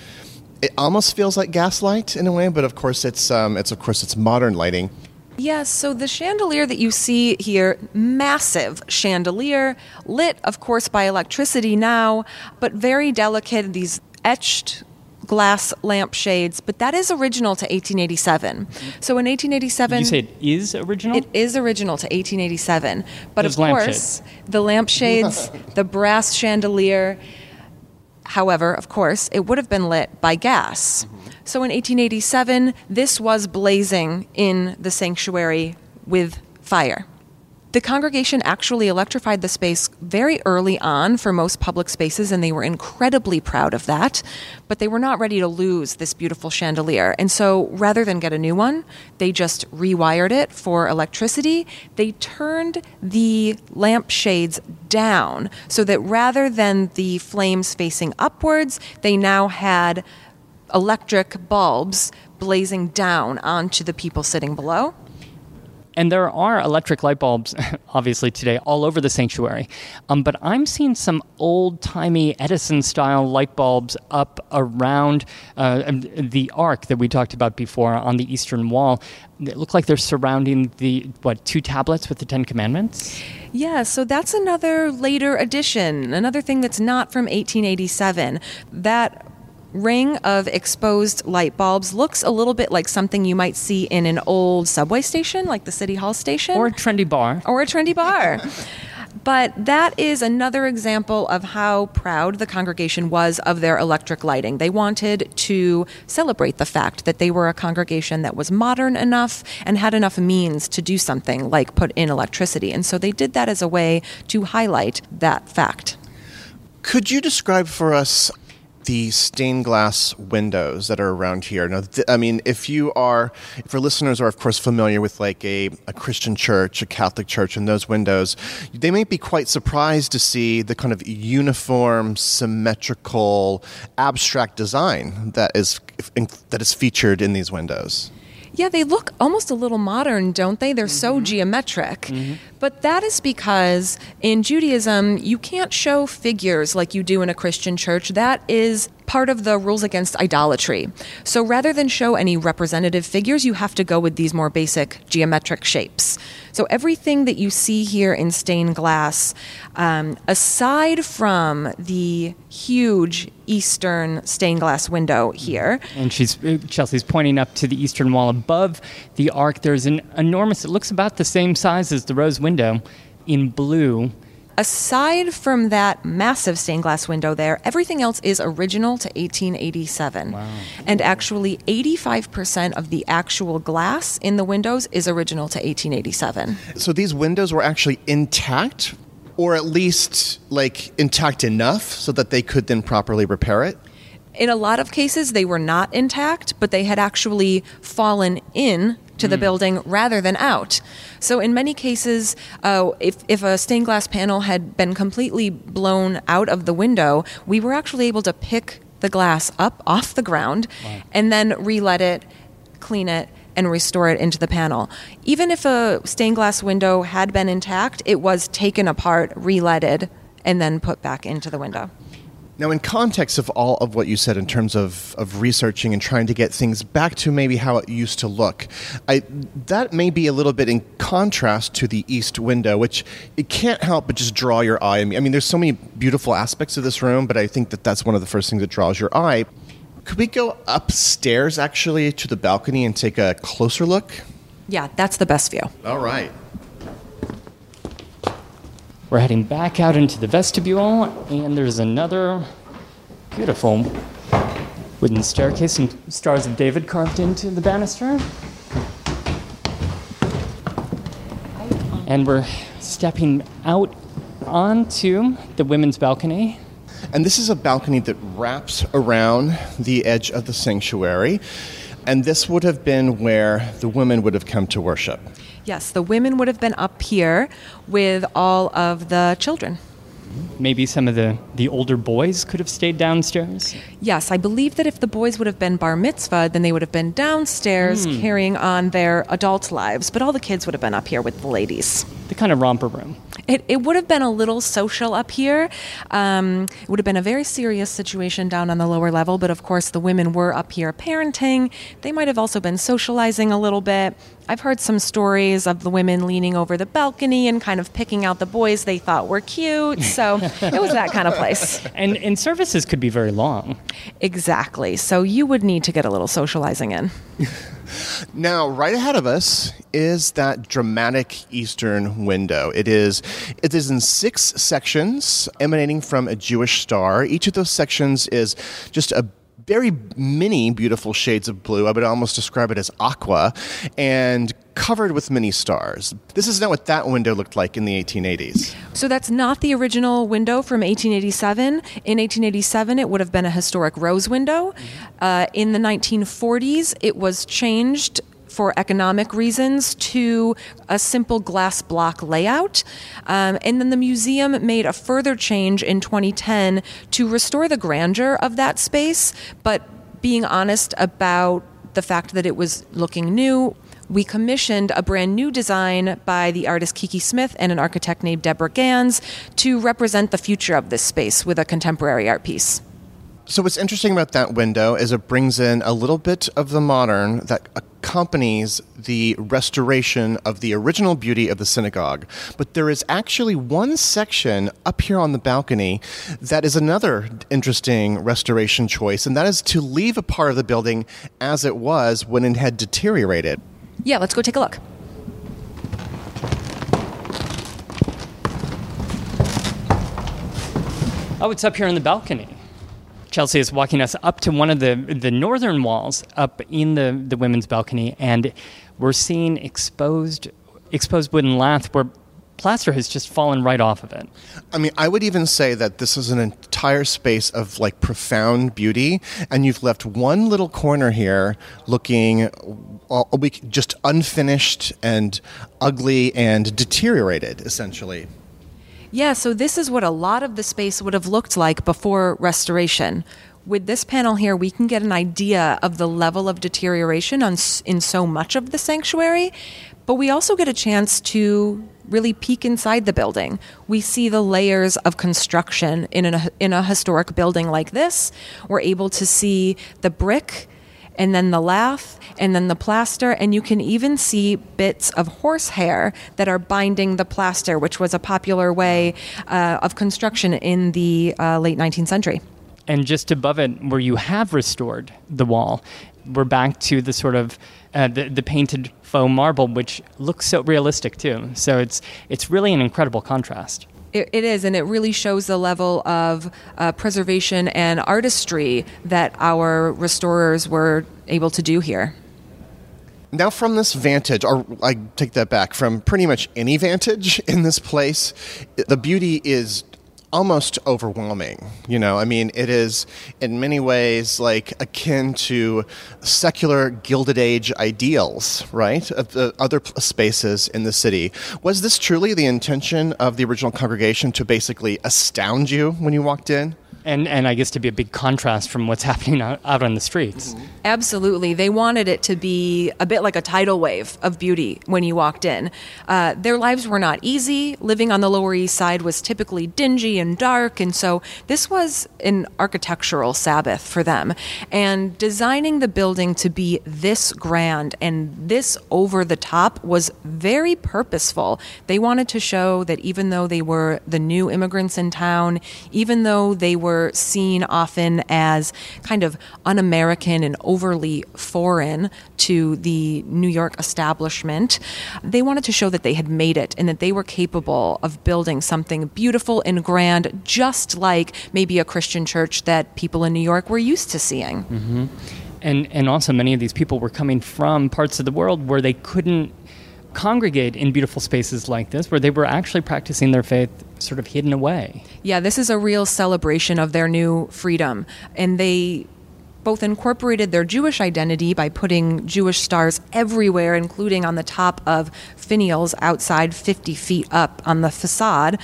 it almost feels like gaslight in a way, but of course it's um, it's of course it's modern lighting. Yes, so the chandelier that you see here, massive chandelier, lit, of course, by electricity now, but very delicate, these etched glass lampshades, but that is original to 1887. So in 1887. you say it is original? It is original to 1887. But Those of course, the lampshades, the brass chandelier, However, of course, it would have been lit by gas. Mm-hmm. So in 1887, this was blazing in the sanctuary with fire. The congregation actually electrified the space very early on for most public spaces, and they were incredibly proud of that. But they were not ready to lose this beautiful chandelier. And so rather than get a new one, they just rewired it for electricity. They turned the lampshades down so that rather than the flames facing upwards, they now had electric bulbs blazing down onto the people sitting below. And there are electric light bulbs, obviously, today all over the sanctuary. Um, but I'm seeing some old timey Edison style light bulbs up around uh, um, the ark that we talked about before on the eastern wall. They look like they're surrounding the, what, two tablets with the Ten Commandments? Yeah, so that's another later addition, another thing that's not from 1887. That ring of exposed light bulbs looks a little bit like something you might see in an old subway station, like the City Hall station. Or a trendy bar. Or a trendy bar. But that is another example of how proud the congregation was of their electric lighting. They wanted to celebrate the fact that they were a congregation that was modern enough and had enough means to do something like put in electricity. And so they did that as a way to highlight that fact. Could you describe for us the stained glass windows that are around here. Now, th- I mean, if you are, if our listeners are, of course, familiar with like a, a Christian church, a Catholic church, and those windows, they may be quite surprised to see the kind of uniform, symmetrical, abstract design that is that is featured in these windows. Yeah, they look almost a little modern, don't they? They're mm-hmm. so geometric. Mm-hmm. But that is because in Judaism, you can't show figures like you do in a Christian church. That is part of the rules against idolatry. So rather than show any representative figures, you have to go with these more basic geometric shapes. So everything that you see here in stained glass, um, aside from the huge eastern stained glass window here, And she's uh, Chelsea's pointing up to the eastern wall above the ark. There's an enormous. It looks about the same size as the rose window, in blue. Aside from that massive stained glass window there, everything else is original to 1887. And actually, 85% of the actual glass in the windows is original to 1887. So these windows were actually intact, or at least like intact enough so that they could then properly repair it. In a lot of cases, they were not intact, but they had actually fallen in to the building rather than out. So, in many cases, uh, if, if a stained glass panel had been completely blown out of the window, we were actually able to pick the glass up off the ground and then relead it, clean it, and restore it into the panel. Even if a stained glass window had been intact, it was taken apart, releaded, and then put back into the window. Now, in context of all of what you said in terms of, of researching and trying to get things back to maybe how it used to look, I, that may be a little bit in contrast to the east window, which it can't help but just draw your eye. I mean, I mean, there's so many beautiful aspects of this room, but I think that that's one of the first things that draws your eye. Could we go upstairs actually to the balcony and take a closer look? Yeah, that's the best view. All right. We're heading back out into the vestibule, and there's another beautiful wooden staircase and stars of David carved into the banister. And we're stepping out onto the women's balcony. And this is a balcony that wraps around the edge of the sanctuary. And this would have been where the women would have come to worship. Yes, the women would have been up here with all of the children. Maybe some of the, the older boys could have stayed downstairs. Yes, I believe that if the boys would have been bar mitzvah, then they would have been downstairs carrying on their adult lives, but all the kids would have been up here with the ladies. The kind of romper room. It, it would have been a little social up here. Um, it would have been a very serious situation down on the lower level, but of course, the women were up here parenting. They might have also been socializing a little bit. I've heard some stories of the women leaning over the balcony and kind of picking out the boys they thought were cute. So it was that kind of place. And, and services could be very long. Exactly. So you would need to get a little socializing in. Now, right ahead of us is that dramatic eastern window. It is it is in six sections emanating from a Jewish star. Each of those sections is just a very many beautiful shades of blue. I would almost describe it as aqua and covered with many stars. This is not what that window looked like in the 1880s. So that's not the original window from 1887. In 1887, it would have been a historic rose window. Uh, in the 1940s, it was changed for economic reasons to a simple glass block layout. Um, and then the museum made a further change in 2010 to restore the grandeur of that space, but being honest about the fact that it was looking new, we commissioned a brand new design by the artist Kiki Smith and an architect named Deborah Gans to represent the future of this space with a contemporary art piece. So what's interesting about that window is it brings in a little bit of the modern that accompanies the restoration of the original beauty of the synagogue. But there is actually one section up here on the balcony that is another interesting restoration choice, and that is to leave a part of the building as it was when it had deteriorated. Yeah, let's go take a look. Oh, it's up here on the balcony. Chelsea is walking us up to one of the the northern walls up in the, the women's balcony, and we're seeing exposed exposed wooden lath where plaster has just fallen right off of it. I mean, I would even say that this is an entire space of like profound beauty, and you've left one little corner here looking uh, all, just unfinished and ugly and deteriorated, essentially. Yeah, so this is what a lot of the space would have looked like before restoration. With this panel here, we can get an idea of the level of deterioration on, in so much of the sanctuary, but we also get a chance to really peek inside the building. We see the layers of construction in a, in a historic building like this. We're able to see the brick and then the lath and then the plaster and you can even see bits of horsehair that are binding the plaster which was a popular way uh, of construction in the uh, late 19th century. And just above it where you have restored the wall we're back to the sort of uh, the, the painted faux marble which looks so realistic too. So it's it's really an incredible contrast it, it is, and it really shows the level of uh, preservation and artistry that our restorers were able to do here. Now, from this vantage, or I take that back, from pretty much any vantage in this place, the beauty is almost overwhelming. You know, I mean, it is in many ways like akin to secular Gilded Age ideals, right, of the other spaces in the city. Was this truly the intention of the original congregation to basically astound you when you walked in? And and I guess to be a big contrast from what's happening out, out on the streets. Mm-hmm. Absolutely, they wanted it to be a bit like a tidal wave of beauty when you walked in. Uh, their lives were not easy. Living on the Lower East Side was typically dingy and dark, and so this was an architectural Sabbath for them. And designing the building to be this grand and this over the top was very purposeful. They wanted to show that even though they were the new immigrants in town, even though they were were seen often as kind of un American and overly foreign to the New York establishment. They wanted to show that they had made it and that they were capable of building something beautiful and grand, just like maybe a Christian church that people in New York were used to seeing. Mm-hmm. And, and also, many of these people were coming from parts of the world where they couldn't congregate in beautiful spaces like this where they were actually practicing their faith sort of hidden away. Yeah, this is a real celebration of their new freedom. And they both incorporated their Jewish identity by putting Jewish stars everywhere, including on the top of finials outside 50 feet up on the facade,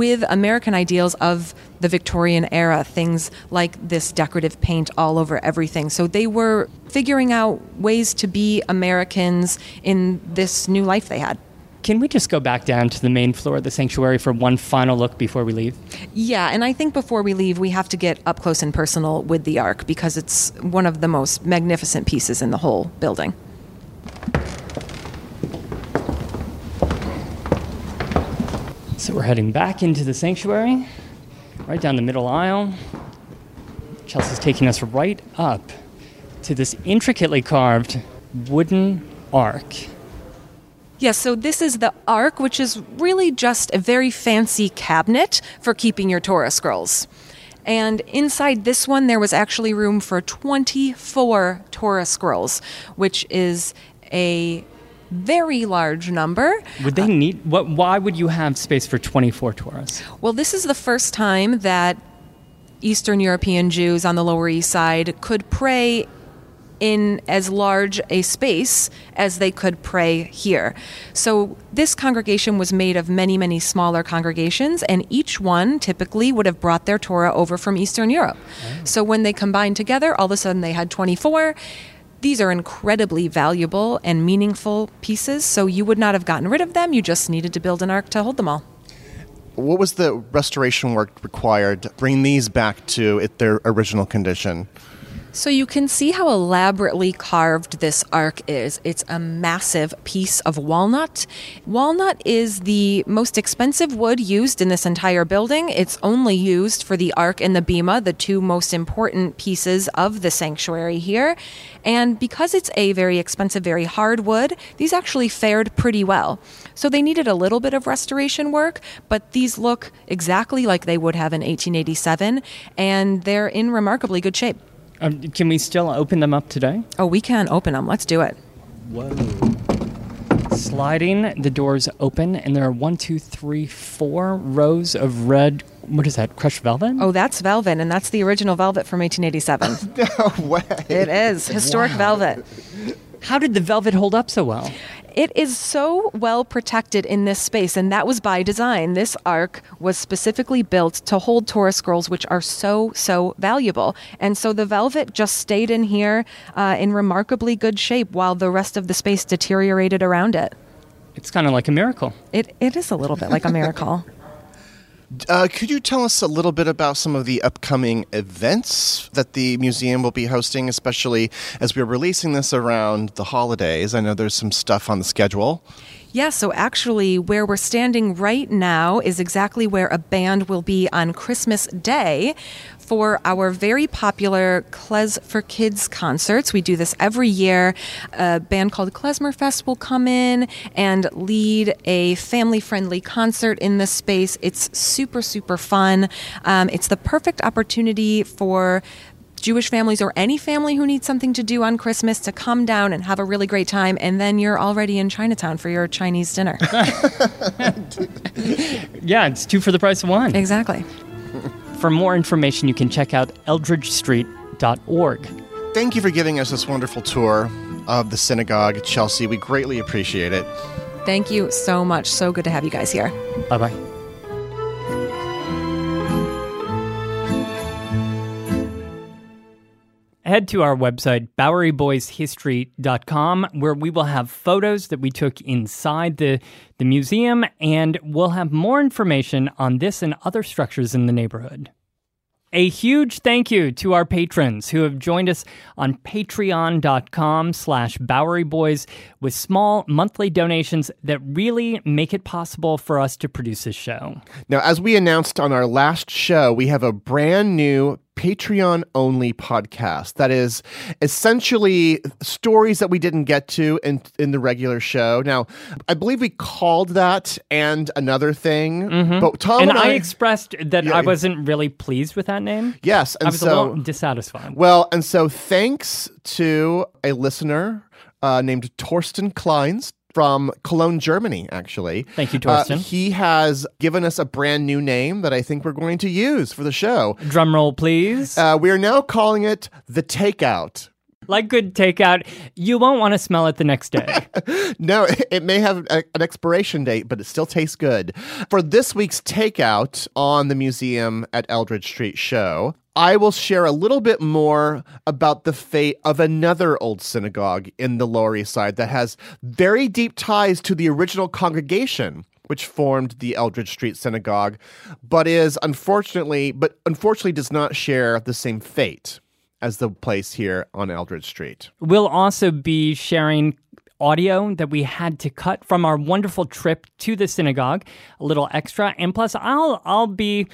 with American ideals of the Victorian era, things like this decorative paint all over everything. So they were figuring out ways to be Americans in this new life they had. Can we just go back down to the main floor of the sanctuary for one final look before we leave? Yeah, and I think before we leave, we have to get up close and personal with the Ark because it's one of the most magnificent pieces in the whole building. So we're heading back into the sanctuary, right down the middle aisle. Chelsea's taking us right up to this intricately carved wooden ark. Yes, yeah, so this is the ark, which is really just a very fancy cabinet for keeping your Torah scrolls. And inside this one, there was actually room for 24 Torah scrolls, which is a very large number. Would they need what? Why would you have space for 24 Torahs? Well, this is the first time that Eastern European Jews on the Lower East Side could pray in as large a space as they could pray here. So this congregation was made of many, many smaller congregations, and each one typically would have brought their Torah over from Eastern Europe. Oh. So when they combined together, all of a sudden they had 24. These are incredibly valuable and meaningful pieces, so you would not have gotten rid of them. You just needed to build an ark to hold them all. What was the restoration work required to bring these back to their original condition? So you can see how elaborately carved this ark is. It's a massive piece of walnut. Walnut is the most expensive wood used in this entire building. It's only used for the ark and the bema, the two most important pieces of the sanctuary here. And because it's a very expensive, very hard wood, these actually fared pretty well. So they needed a little bit of restoration work, but these look exactly like they would have in 1887, and they're in remarkably good shape. Um, can we still open them up today? Oh, we can open them. Let's do it. Whoa. Sliding, the doors open, and there are one, two, three, four rows of red. What is that? Crushed velvet? Oh, that's velvet, and that's the original velvet from 1887. no way. It is historic wow. velvet. How did the velvet hold up so well? It is so well protected in this space, and that was by design. This ark was specifically built to hold Torah scrolls, which are so, so valuable. And so the velvet just stayed in here uh, in remarkably good shape while the rest of the space deteriorated around it. It's kind of like a miracle. It, it is a little bit like a miracle. Uh, could you tell us a little bit about some of the upcoming events that the museum will be hosting, especially as we're releasing this around the holidays? I know there's some stuff on the schedule. Yeah, so actually, where we're standing right now is exactly where a band will be on Christmas Day for our very popular Klez for Kids concerts. We do this every year. A band called Klezmer Fest will come in and lead a family friendly concert in this space. It's super, super fun. Um, it's the perfect opportunity for Jewish families or any family who needs something to do on Christmas to come down and have a really great time, and then you're already in Chinatown for your Chinese dinner. yeah, it's two for the price of one. Exactly. For more information, you can check out eldridgestreet.org. Thank you for giving us this wonderful tour of the synagogue, Chelsea. We greatly appreciate it. Thank you so much. So good to have you guys here. Bye bye. Head to our website, BoweryBoysHistory.com, where we will have photos that we took inside the, the museum, and we'll have more information on this and other structures in the neighborhood. A huge thank you to our patrons who have joined us on patreon.com slash boweryboys with small monthly donations that really make it possible for us to produce this show. Now, as we announced on our last show, we have a brand new Patreon only podcast that is essentially stories that we didn't get to in, in the regular show. Now, I believe we called that and another thing, mm-hmm. but Tom and, and I, I, expressed that Yeah. I wasn't really pleased with that name. yes, and I was so a little dissatisfied. well, and so thanks to a listener uh, named Torsten Kleins from Cologne, Germany, actually. Thank you, Uh, Torsten. he has given us a brand new name that I think we're going to use for the show. Drum roll, please. Uh, we are now calling it The Takeout. Like good takeout, you won't want to smell it the next day. No, it may have a, an expiration date, but it still tastes good. For this week's takeout on the Museum at Eldridge Street show, I will share a little bit more about the fate of another old synagogue in the Lower East Side that has very deep ties to the original congregation which formed the Eldridge Street Synagogue, but is unfortunately, but unfortunately does not share the same fate as the place here on Eldridge Street. we'll also be sharing audio that we had to cut from our wonderful trip to the synagogue, a little extra, and plus I'll I'll be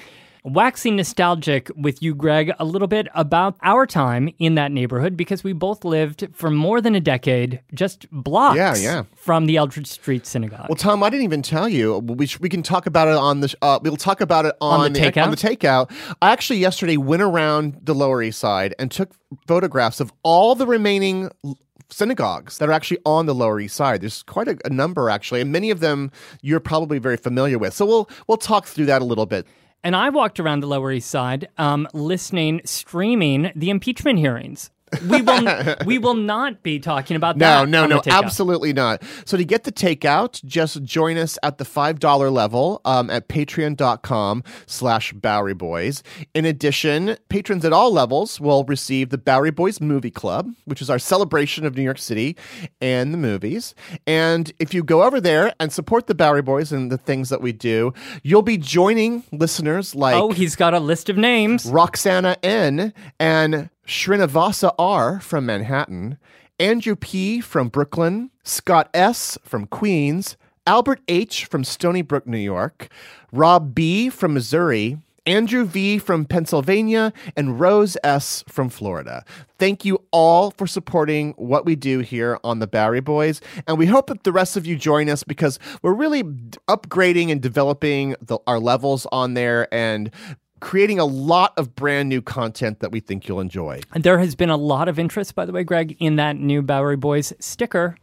waxing nostalgic with you Greg a little bit about our time in that neighborhood because we both lived for more than a decade just blocks Yeah, yeah. from the Eldridge Street synagogue. Well, Tom, I didn't even tell you. We, sh- we can talk about it on the. Sh- uh, we'll talk about it on, On the takeout? on the takeout. I actually yesterday went around the Lower East Side and took photographs of all the remaining l- synagogues that are actually on the Lower East Side. There's quite a, a number actually, and many of them you're probably very familiar with. So we'll we'll talk through that a little bit. And I walked around the Lower East Side, um, listening, streaming the impeachment hearings. We will, we will not be talking about No, that. no, the no, absolutely not. So to get the takeout, just join us at the $5 level um, at patreon.com slash Bowery Boys. In addition, patrons at all levels will receive the Bowery Boys Movie Club, which is our celebration of New York City and the movies. And if you go over there and support the Bowery Boys and the things that we do, you'll be joining listeners like Oh, he's got a list of names. Roxana N and Srinivasa R from Manhattan, Andrew P from Brooklyn, Scott S from Queens, Albert H from Stony Brook, New York, Rob B from Missouri, Andrew V from Pennsylvania, and Rose S from Florida. Thank you all for supporting what we do here on the Bowery Boys, and we hope that the rest of you join us because we're really upgrading and developing the, our levels on there and creating a lot of brand new content that we think you'll enjoy. And There has been a lot of interest, by the way, Greg, in that new Bowery Boys sticker.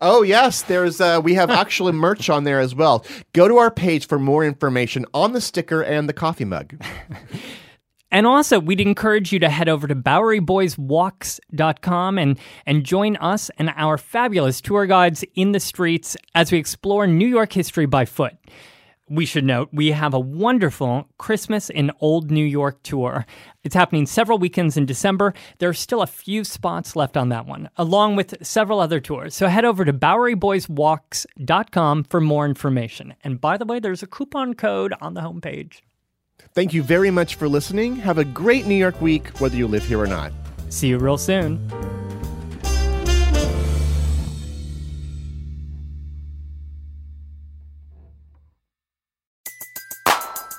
Oh yes, there's uh, we have actually merch on there as well. Go to our page for more information on the sticker and the coffee mug. And also, we'd encourage you to head over to BoweryBoysWalks.com and, and join us and our fabulous tour guides in the streets as we explore New York history by foot. We should note we have a wonderful Christmas in Old New York tour. It's happening several weekends in December. There are still a few spots left on that one, along with several other tours. So head over to BoweryBoysWalks.com for more information. And by the way, there's a coupon code on the homepage. Thank you very much for listening. Have a great New York week, whether you live here or not. See you real soon.